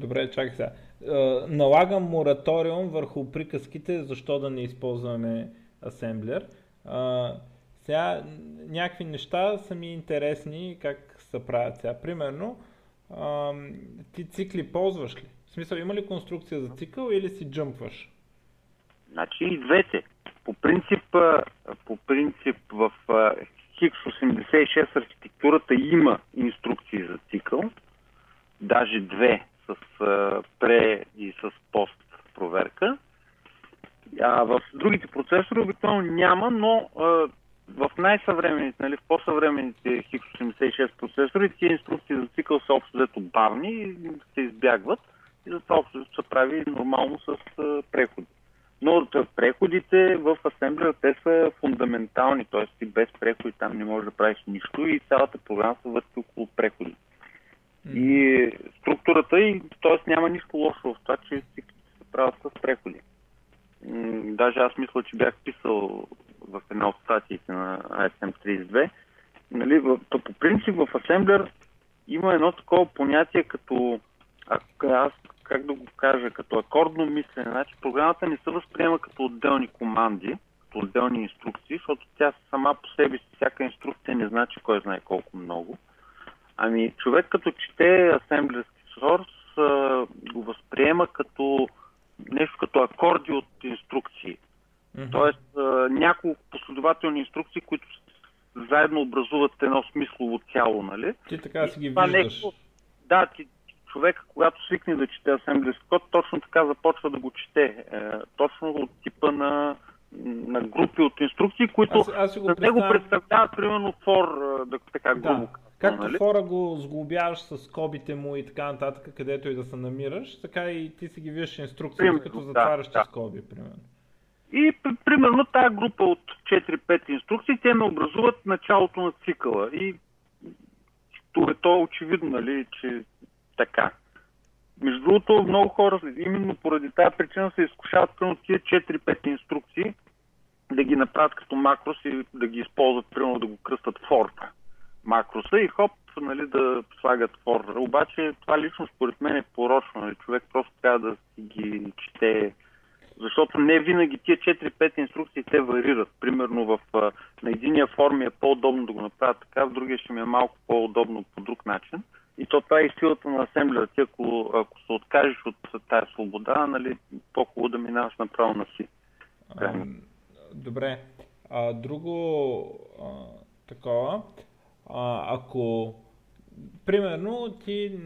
Добре, чакай сега. Налагам мораториум върху приказките, защо да не използваме асемблер. Сега някакви неща са ми интересни как се правят сега. Примерно, ти цикли ползваш ли? В смисъл, има ли конструкция за цикъл или си джъмпваш? Значи и двете. По принцип, по принцип в X86 архитектурата има инструкции за цикъл, даже две с пре и с пост проверка. А в другите процесори обикновено няма, но а, в най-съвременните, нали, в по-съвременните X86 процесори, тези инструкции за цикъл са общо взето бавни и се избягват и затова общо се прави нормално с а, преходи. Но преходите в асемблер те са фундаментални, т.е. ти без преходи там не можеш да правиш нищо и цялата програма се върти около преходи. И структурата, и т.е. няма нищо лошо в това, че се правят с преходи. Даже аз мисля, че бях писал в една от статиите на ASM32. Нали, по принцип в Assembler има едно такова понятие като, аз как да го кажа, като акордно мислене. Значи програмата не се възприема като отделни команди, като отделни инструкции, защото тя сама по себе си, всяка инструкция не значи кой знае колко много. Ами човек като чете асемблерски сорс го възприема като нещо като акорди от инструкции. Mm-hmm. Тоест а, няколко последователни инструкции, които заедно образуват едно смислово цяло, нали? Ти така си ги виждаш. Нещо, да, ти, човек, когато свикне да чете асемблерски код, точно така започва да го чете. Е, точно от типа на, на групи от инструкции, които аз, аз го за него представляват, примерно, фор, да, така да. грубо Както нали? хора го сглобяваш с скобите му и така нататък, където и да се намираш, така и ти си ги виждаш инструкции, като затваряш да, да. скоби, примерно. И примерно тази група от 4-5 инструкции, те ме образуват началото на цикъла. И това е то очевидно, нали, че така. Между другото, много хора именно поради тази причина се изкушават към тия 4-5 инструкции да ги направят като макрос и да ги използват, примерно да го кръстат форта макроса и хоп, нали, да слагат фор. Обаче това лично според мен е порочно. Нали. Човек просто трябва да си ги чете защото не винаги тия 4-5 инструкции те варират. Примерно в, на единия форми е по-удобно да го направя така, в другия ще ми е малко по-удобно по друг начин. И то това е силата на асемблера. Ти ако, ако се откажеш от тази свобода, нали, по-хубаво да минаваш направо на си. Добре. А, друго а, такова, а, ако примерно ти,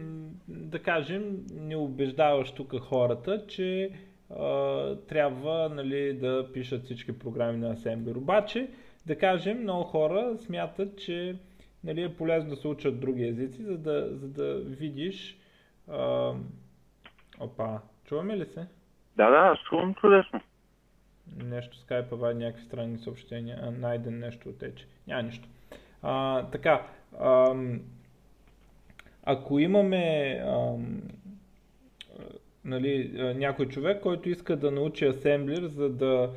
да кажем, не убеждаваш тук хората, че а, трябва нали, да пишат всички програми на Assembler. Обаче, да кажем, много хора смятат, че нали, е полезно да се учат други езици, за да, за да видиш... А... Опа, чуваме ли се? Да, да, чувам чудесно. Нещо скайпа, някакви странни съобщения, а, найден нещо отече. Няма нищо. А, така, ам, ако имаме ам, нали, някой човек, който иска да научи асемблер, за да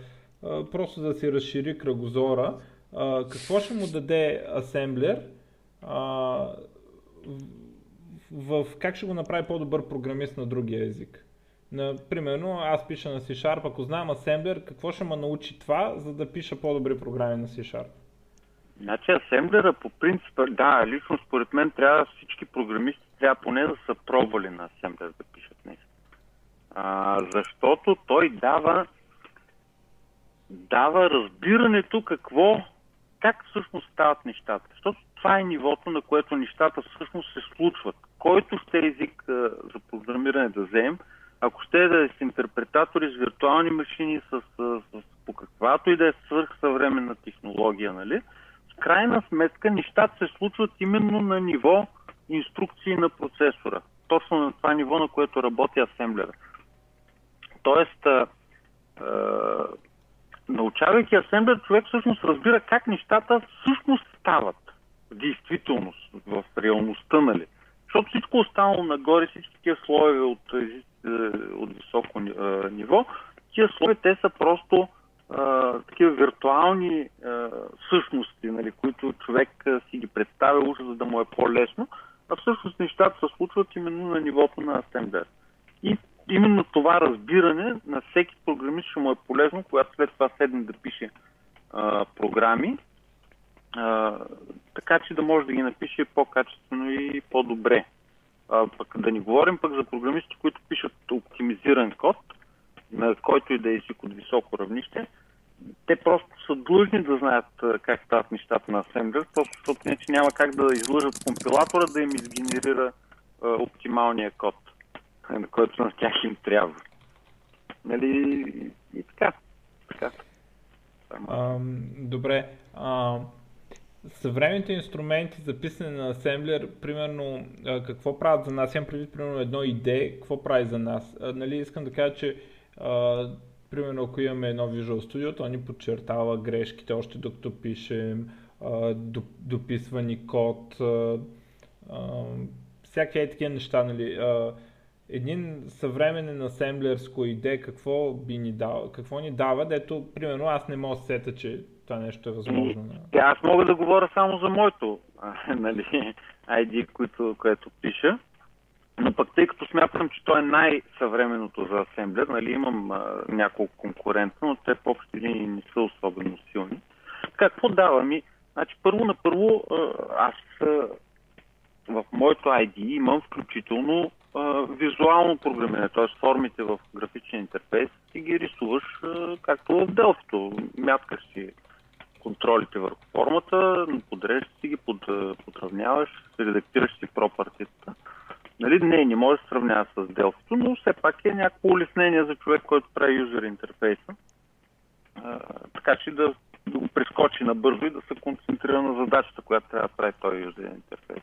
а, просто да си разшири кръгозора, а, какво ще му даде асемблер? А, в, как ще го направи по-добър програмист на другия език? Примерно, аз пиша на C-Sharp, ако знам асемблер, какво ще ме научи това, за да пиша по-добри програми на C-Sharp? Значи асемблера по принцип, да, лично според мен трябва всички програмисти трябва поне да са пробвали на асемблер да пишат нещо. А, защото той дава дава разбирането какво, как всъщност стават нещата. Защото това е нивото, на което нещата всъщност се случват. Който ще език а, за програмиране да вземем, ако ще да е с интерпретатори, с виртуални машини, с, с, с по каквато и да е свърхсъвременна технология, нали, в крайна сметка нещата се случват именно на ниво инструкции на процесора. Точно на това ниво, на което работи асемблера. Тоест, а, а, научавайки асемблер, човек всъщност разбира как нещата всъщност стават действителност, в реалността, нали? Защото всичко останало нагоре, всички тия слоеве от, от високо ниво, тия слоеве, те са просто а, такива виртуални а, същности, нали, които човек си ги представя уж, за да му е по-лесно, а всъщност нещата се случват именно на нивото на асемблер. И именно това разбиране на всеки програмист ще му е полезно, когато след това седне да пише а, програми, така че да може да ги напише по-качествено и по-добре. А, пък да ни говорим пък за програмисти, които пишат оптимизиран код, на който и да е език от високо равнище, те просто са длъжни да знаят как стават нещата на Assembler, просто защото иначе няма как да излъжат компилатора да им изгенерира а, оптималния код на който на тях им трябва. Нали? И така. така. А, добре. А, съвременните инструменти за писане на асемблер, примерно, какво правят за нас? Имам предвид, примерно, едно идея, какво прави за нас? Нали, искам да кажа, че а, примерно, ако имаме едно Visual Studio, то ни подчертава грешките още докато пишем, а, дописвани код, а, всяки е такива неща, нали. А, един съвременен асемблерско идея какво би ни дал, какво ни дава, дето, примерно, аз не мога да сета, че това нещо е възможно. Да, аз мога да говоря само за моето нали, ID, което, което пиша. Но пък тъй като смятам, че то е най-съвременното за асемблер, нали, имам а, няколко конкурента, но те по общи линии не са особено силни. Какво дава ми? Значи, първо на първо, аз а, в моето ID имам включително визуално програмиране, т.е. формите в графичен интерфейс си ги рисуваш както в Delphi. Мяткаш си контролите върху формата, подреждаш си ги, под, подравняваш, редактираш си пропартията. Нали, не, не може да сравнява с Delphi, но все пак е някакво улеснение за човек, който прави юзер интерфейса. А, така че да, да го прескочи набързо и да се концентрира на задачата, която трябва да прави този юзер интерфейс.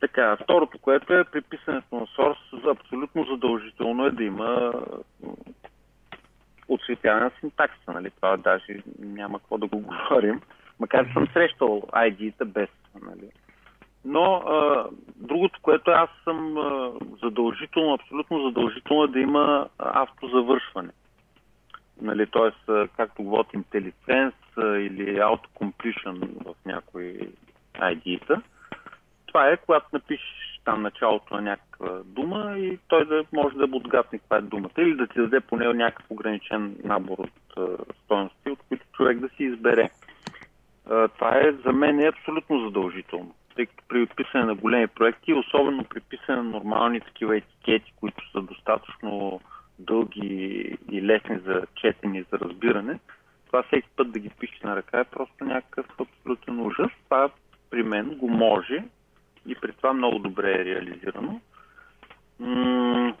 Така, второто, което е при писането на source, абсолютно задължително е да има отсветяване на синтаксата, нали? Това даже няма какво да го говорим, макар съм срещал ID-та без, нали? Но а, другото, което аз съм а, задължително, абсолютно задължително е да има автозавършване. Нали, т.е. както говорят IntelliSense или AutoCompletion в някои ID-та това е, когато напишеш там началото на някаква дума и той да може да отгадне каква е думата или да ти даде поне някакъв ограничен набор от стоености, от които човек да си избере. Това е за мен е абсолютно задължително. тъй като при отписане на големи проекти, особено при писане на нормални такива етикети, които са достатъчно дълги и лесни за четене и за разбиране, това всеки път да ги пише на ръка е просто някакъв абсолютен ужас. Това при мен го може и при това много добре е реализирано. М-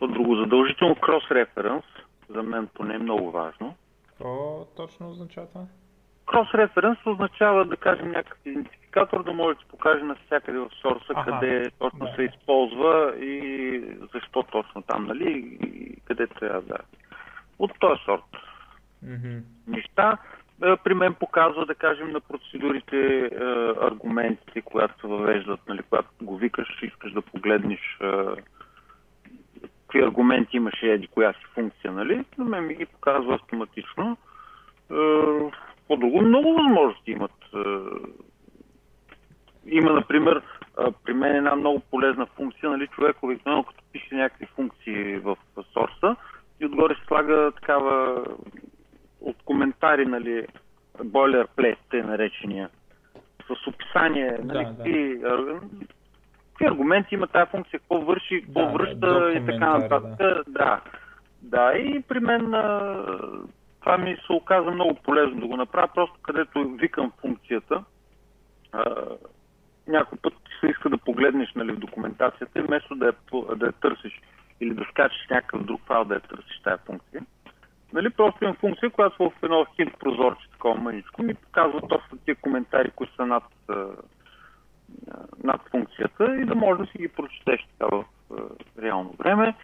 друго задължително крос-референс, за мен поне е много важно. Какво точно означава това? Крос-референс означава да кажем някакъв идентификатор, да може да се покаже навсякъде в сорса, Аха, къде точно да. се използва и защо точно там, нали, и къде трябва да. От този сорт Мгм. неща. Е, При мен показва, да кажем, на процедурите е, аргументите, когато се въвеждат, нали, когато го викаш, искаш да погледнеш е, какви аргументи имаше еди коя си функция, нали? На мен ми ги показва автоматично. Е, По-друго много възможности имат. Е, Има, например, а, при мен една много полезна функция, нали, човек обикновено като пише някакви функции в сорса и отгоре се слага такава от коментари, нали, бойлерплейт, те наречения, с описание, нали, Да, да. какви, ар- какви аргументи има тази функция, какво върши, какво Да, да, връща и така нататък. Да. да, и при мен а, това ми се оказа много полезно да го направя, просто където викам функцията, а, някой път се иска да погледнеш нали, в документацията и вместо да я, да я търсиш или да скачеш някакъв друг файл да я търсиш тази функция. Нали, просто имам функция, която в едно хинт прозорче, такова мъничко, ми показва точно тия коментари, които са над, над функцията и да можеш да си ги прочетеш така в реално време.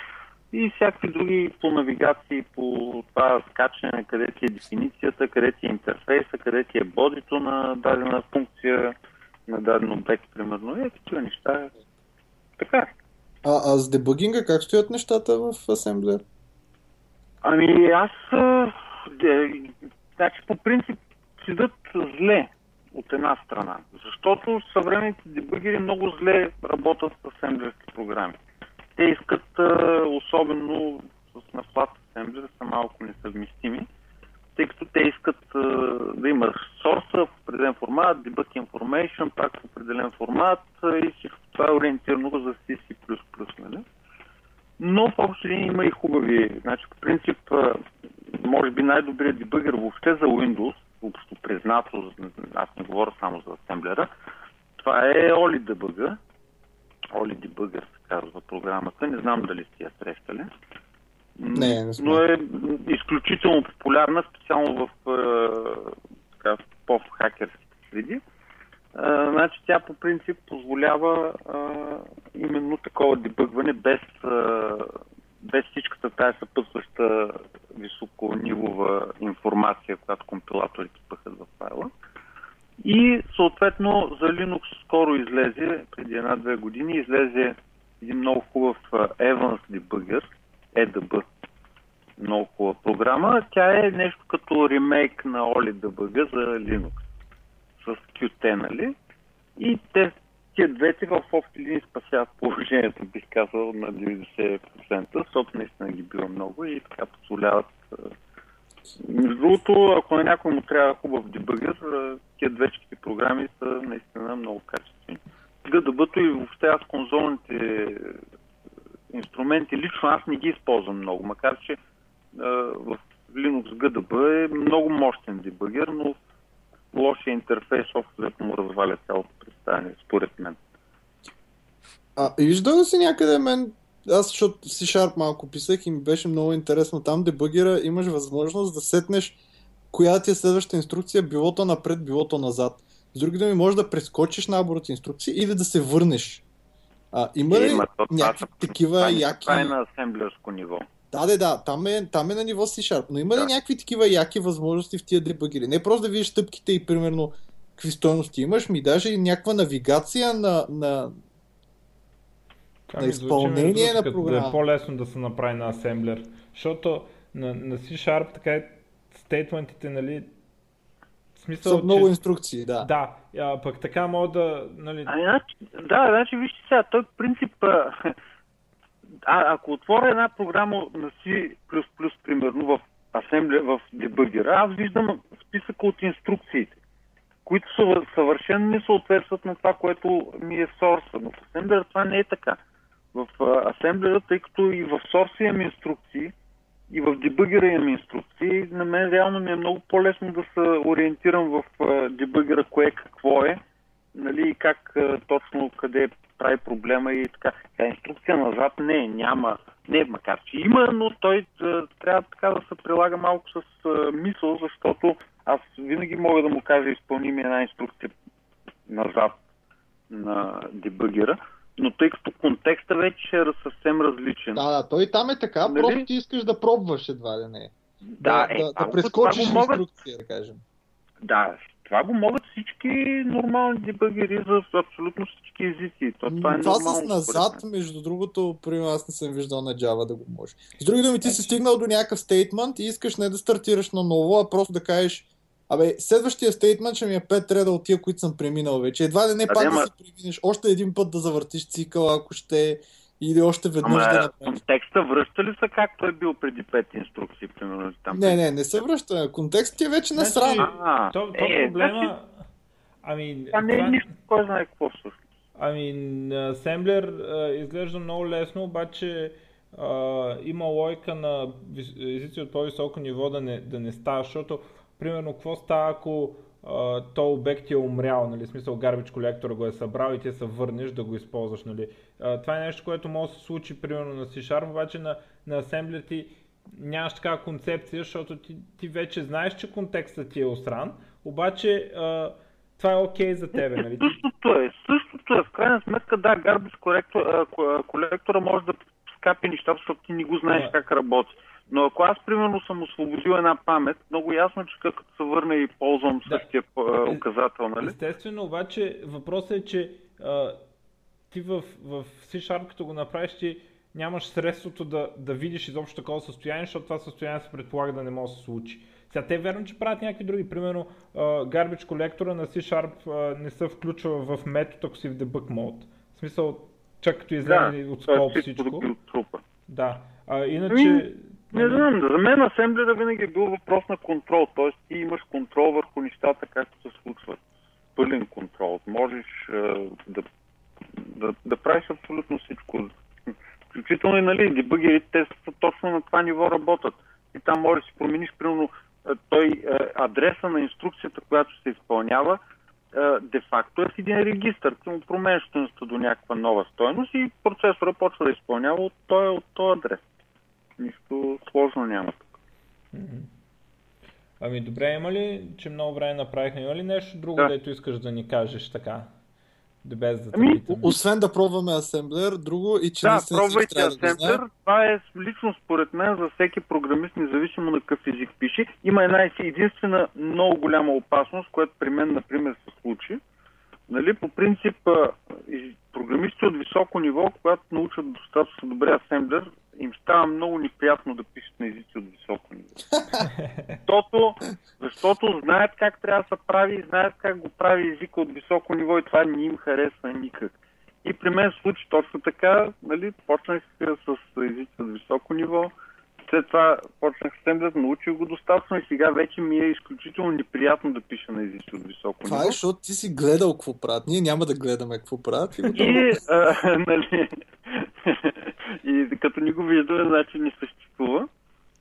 И всякакви други по навигации, по това скачане, къде ти е дефиницията, къде ти е интерфейса, къде ти е бодито на дадена функция, на даден обект, примерно. Е, такива неща. Така. е. А, а с дебъгинга как стоят нещата в Assembler? Ами аз, а, де, значи по принцип седат зле от една страна, защото съвременните дебъгери много зле работят с асемблерски програми. Те искат, а, особено с на Flat Assembler, са малко несъвместими, тъй като те искат а, да има сорса в определен формат, debug information, пак в определен формат и всичко това е ориентирано за C++, нали? Но в общи линии има и хубави. Значи, по принцип, може би най-добрият дебъгър въобще за Windows, общо признато, аз не говоря само за асемблера, това е Oli Debugger. Oli Debugger се казва програмата. Не знам дали сте я срещали. Не, не сме. Но е изключително популярна, специално в, е, така, в поп-хакерските среди. Значи тя по принцип позволява а, именно такова дебъгване без, а, без всичката тая съпътстваща високонивова информация, която компилаторите пъхат в файла. И съответно за Linux скоро излезе, преди една-две години, излезе един много хубав Evans Debugger, EDB, много хубава програма. Тя е нещо като ремейк на Oli Debugger за Linux с Qt, нали? И те, тия двете в общи линии спасяват положението, бих казал, на 90%, защото наистина ги бива много и така позволяват. Между другото, ако на някой му трябва хубав дебъгър, тия двечките програми са наистина много качествени. GDB-то и въобще аз конзолните инструменти, лично аз не ги използвам много, макар че в Linux GDB е много мощен дебъгър, но лошия интерфейс общо му разваля цялото представяне, според мен. А, виждал си някъде мен, аз защото C-Sharp малко писах и ми беше много интересно, там дебъгера имаш възможност да сетнеш коя ти е следващата инструкция, билото напред, билото назад. С други думи, можеш да прескочиш набор от инструкции или да се върнеш. А, има ли това някакви такива това не- яки... Това е на асемблерско ниво. Да, да, да, там е, там е на ниво C-Sharp, но има ли Да. някакви такива яки възможности в тия дебъгери? Не просто да видиш стъпките и примерно какви стойности имаш, ми даже и някаква навигация на, на, На изпълнение на програма. Да е по-лесно да се направи на асемблер. Защото на, на C-Sharp така е стейтментите, нали, смисъл, са много че... инструкции, да. Да, а, пък така мога да, нали, А, значи, да, значи вижте сега, той принцип, а, ако отворя една програма на C++, примерно в асемблер, в дебъгера, аз виждам списъка от инструкциите. които са, съвършено не съответстват на това, което ми е сорса. Но в Assembler това не е така. В Assembler, тъй като и в сорса имам инструкции, и в дебъгера имам инструкции, на мен реално ми е много по-лесно да се ориентирам в дебъгера кое какво е, нали, как точно къде прави проблема и така. Тя инструкция назад не, няма. Не, макар че има, но той трябва така да се прилага малко с мисъл, защото аз винаги мога да му кажа изпълни ми една инструкция назад на дебъгера, но тъй като контекста вече е съвсем различен. Да, да, той там е така, нали? просто ти искаш да пробваш едва ли не. Да, да, е, да, да прескочиш това могат... инструкция, да кажем. Да, това го могат всички нормални дебъгери за абсолютно всички езици. То, това е това нормално, с назад, между другото, примерно аз не съм виждал на Java да го може. С други думи, ти си стигнал до някакъв стейтмент и искаш не да стартираш на ново, а просто да кажеш Абе, следващия стейтмент ще ми е 5 реда от тия, които съм преминал вече. Едва ли не Да, пак да се преминеш, още един път да завъртиш цикъл, ако ще, или още веднъж Ама да направиш. контекста връща ли се както е бил преди пет инструкции, примерно там? Не, не, не се връща. Контекстът ти е вече на Значи, срам. А, То, то е, проблема... значи, Ами, това не е това- нищо, кой знае какво всъщност. Ами, а, изглежда много лесно, обаче а, има лойка на езици от по-високо ниво да не, да не става, защото, примерно, какво става, ако а, то обект е умрял, нали, смисъл гарбич колектора го е събрал и ти се върнеш да го използваш, нали. Това е нещо, което може да се случи, примерно, на C-Sharp, обаче на, на Assembler ти нямаш такава концепция, защото ти, ти вече знаеш, че контекстът ти е осран, обаче а, това е окей за тебе, нали? Ти- Същото е, същото е. В крайна сметка, да, гарбич колектор, колектора може да скапи нещата, защото ти не го знаеш Да. как работи. Но ако аз, примерно, съм освободил една памет, много ясно, че като се върна и ползвам Да. същия указател, нали? Естествено, обаче въпросът е, че а, ти в, в C-Sharp, като го направиш, ти нямаш средството да, да видиш изобщо такова състояние, защото това състояние се предполага да не може да се случи. Сега те е верно, че правят някакви други. Примерно, garbage колектора на C-Sharp не се включва в метод, ако си в debug mode. В смисъл, чак като излезе от той е скоп чисто всичко. да. Да. А, иначе... Не знам, за мен асемблера винаги е бил въпрос на контрол, т.е. ти имаш контрол върху нещата, както се случват. Пълен контрол. Можеш е, да, да, да правиш абсолютно всичко. Включително и нали, дебъгерите, те са точно на това ниво работят. И там можеш да си промениш, примерно, той е, адреса на инструкцията, която се изпълнява, де-факто е в един регистър. Ти му променяш до някаква нова стойност и процесора почва да изпълнява от този, от този адрес. Нищо сложно няма тук. Ами добре, има ли, че много време направихме, има ли нещо друго, Да. дето искаш да ни кажеш така? Да без да Ами, питам. Освен да пробваме асемблер, друго и че Да, всички пробвайте трябва да. Това е лично според мен за всеки програмист, независимо на какъв език пише. Има една единствена много голяма опасност, която при мен, например, се случи. Нали, по принцип, програмисти от високо ниво, когато научат достатъчно добре асемблер, им става много неприятно да пишат на езици от високо ниво. защото, защото знаят как трябва да се прави, знаят как го прави езика от високо ниво и това не им харесва никак. И при мен случи точно така, нали, почнах с езици от високо ниво, след това почнах с да научих го достатъчно и сега вече ми е изключително неприятно да пиша на езици от високо Това е, ниво. защото ти си гледал какво правят. Ние няма да гледаме какво правят. И, а, нали, и като ни го виждаме, значи не съществува.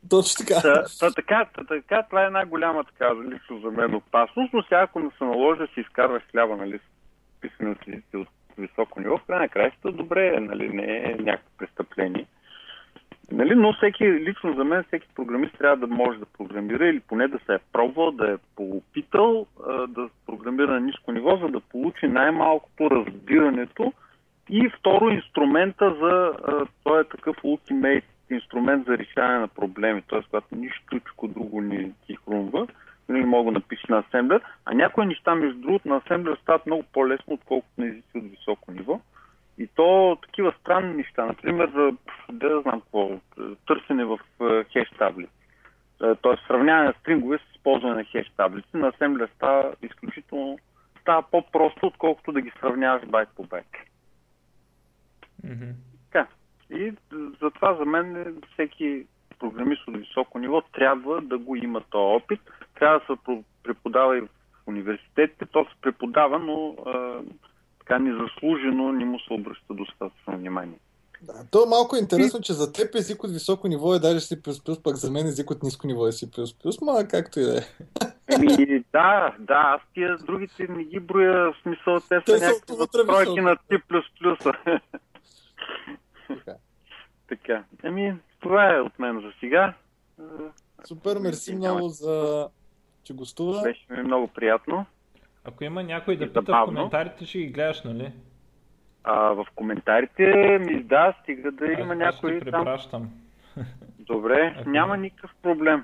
Точно така. Та, та, така, та, така, това е една голяма така лично за мен опасност, но сега ако не се наложи да си изкарваш хляба, нали, езици от високо ниво, в крайна краища добре, е, нали, не е някакво престъпление. Нали, но всеки, лично за мен, всеки програмист трябва да може да програмира или поне да се е пробвал, да е поопитал да програмира на ниско ниво, за да получи най-малкото разбирането и второ инструмента за, той е такъв ултимейт инструмент за решаване на проблеми, т.е. когато нищо друго не ти хрумва, нали, мога да напиша на асемблер, а някои неща, между другото, на асемблер стават много по-лесно, отколкото на езици от високо ниво. И то такива странни неща, например, да я знам какво, търсене в е, хеш таблици. Тоест сравняване на стrinгове с използване на хеш таблици. На асемблер става изключително става по-просто, отколкото да ги сравняваш байт по байт. Така. И затова за мен всеки програмист от високо ниво трябва да го има този опит. Трябва да се преподава и в университетите. То се преподава, но а, така незаслужено не му се обръща достатъчно внимание. Да, то е малко интересно, че за теб език от високо ниво е даже C++, пък за мен език от ниско ниво е C++, ма както и да е. Еми, да, да, аз тия другите не ги броя, в смисъл, те Те са някакви високо. на C++. Така. така. Еми, това е от мен за сега. Е, Супер, мерси много за че гостува. Беше ми много приятно. Ако има някой да пита в коментарите, ще ги гледаш, нали? А в коментарите ми да, стига да Аз- има някой ще там. Добре, Ако- няма никакъв проблем.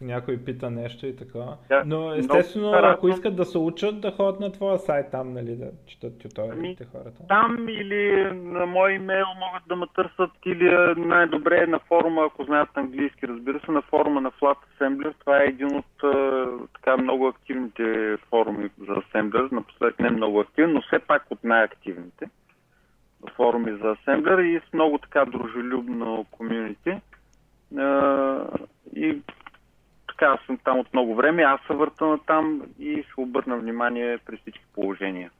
Някой пита нещо и така. Да, Но много естествено, радвам. ако искат да се учат, да ходят на твоя сайт там, нали, да четат тюториалите хората. Там или на мой имейл могат да ме търсят, или е най-добре на форума, ако знаят английски, разбира се, на форума на Flat Assembler. Това е един от а, така много активните форуми за Assembler. Напоследък не много активен, но все пак от най-активните форуми за Assembler и с много така дружелюбно комюнити. И така, аз съм там от много време, аз се върта на там и ще обърна внимание при всички положения.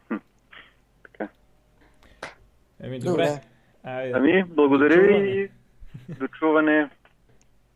Така. Еми, добре. Добре. Ами, благодаря До ви чуване. и до чуване.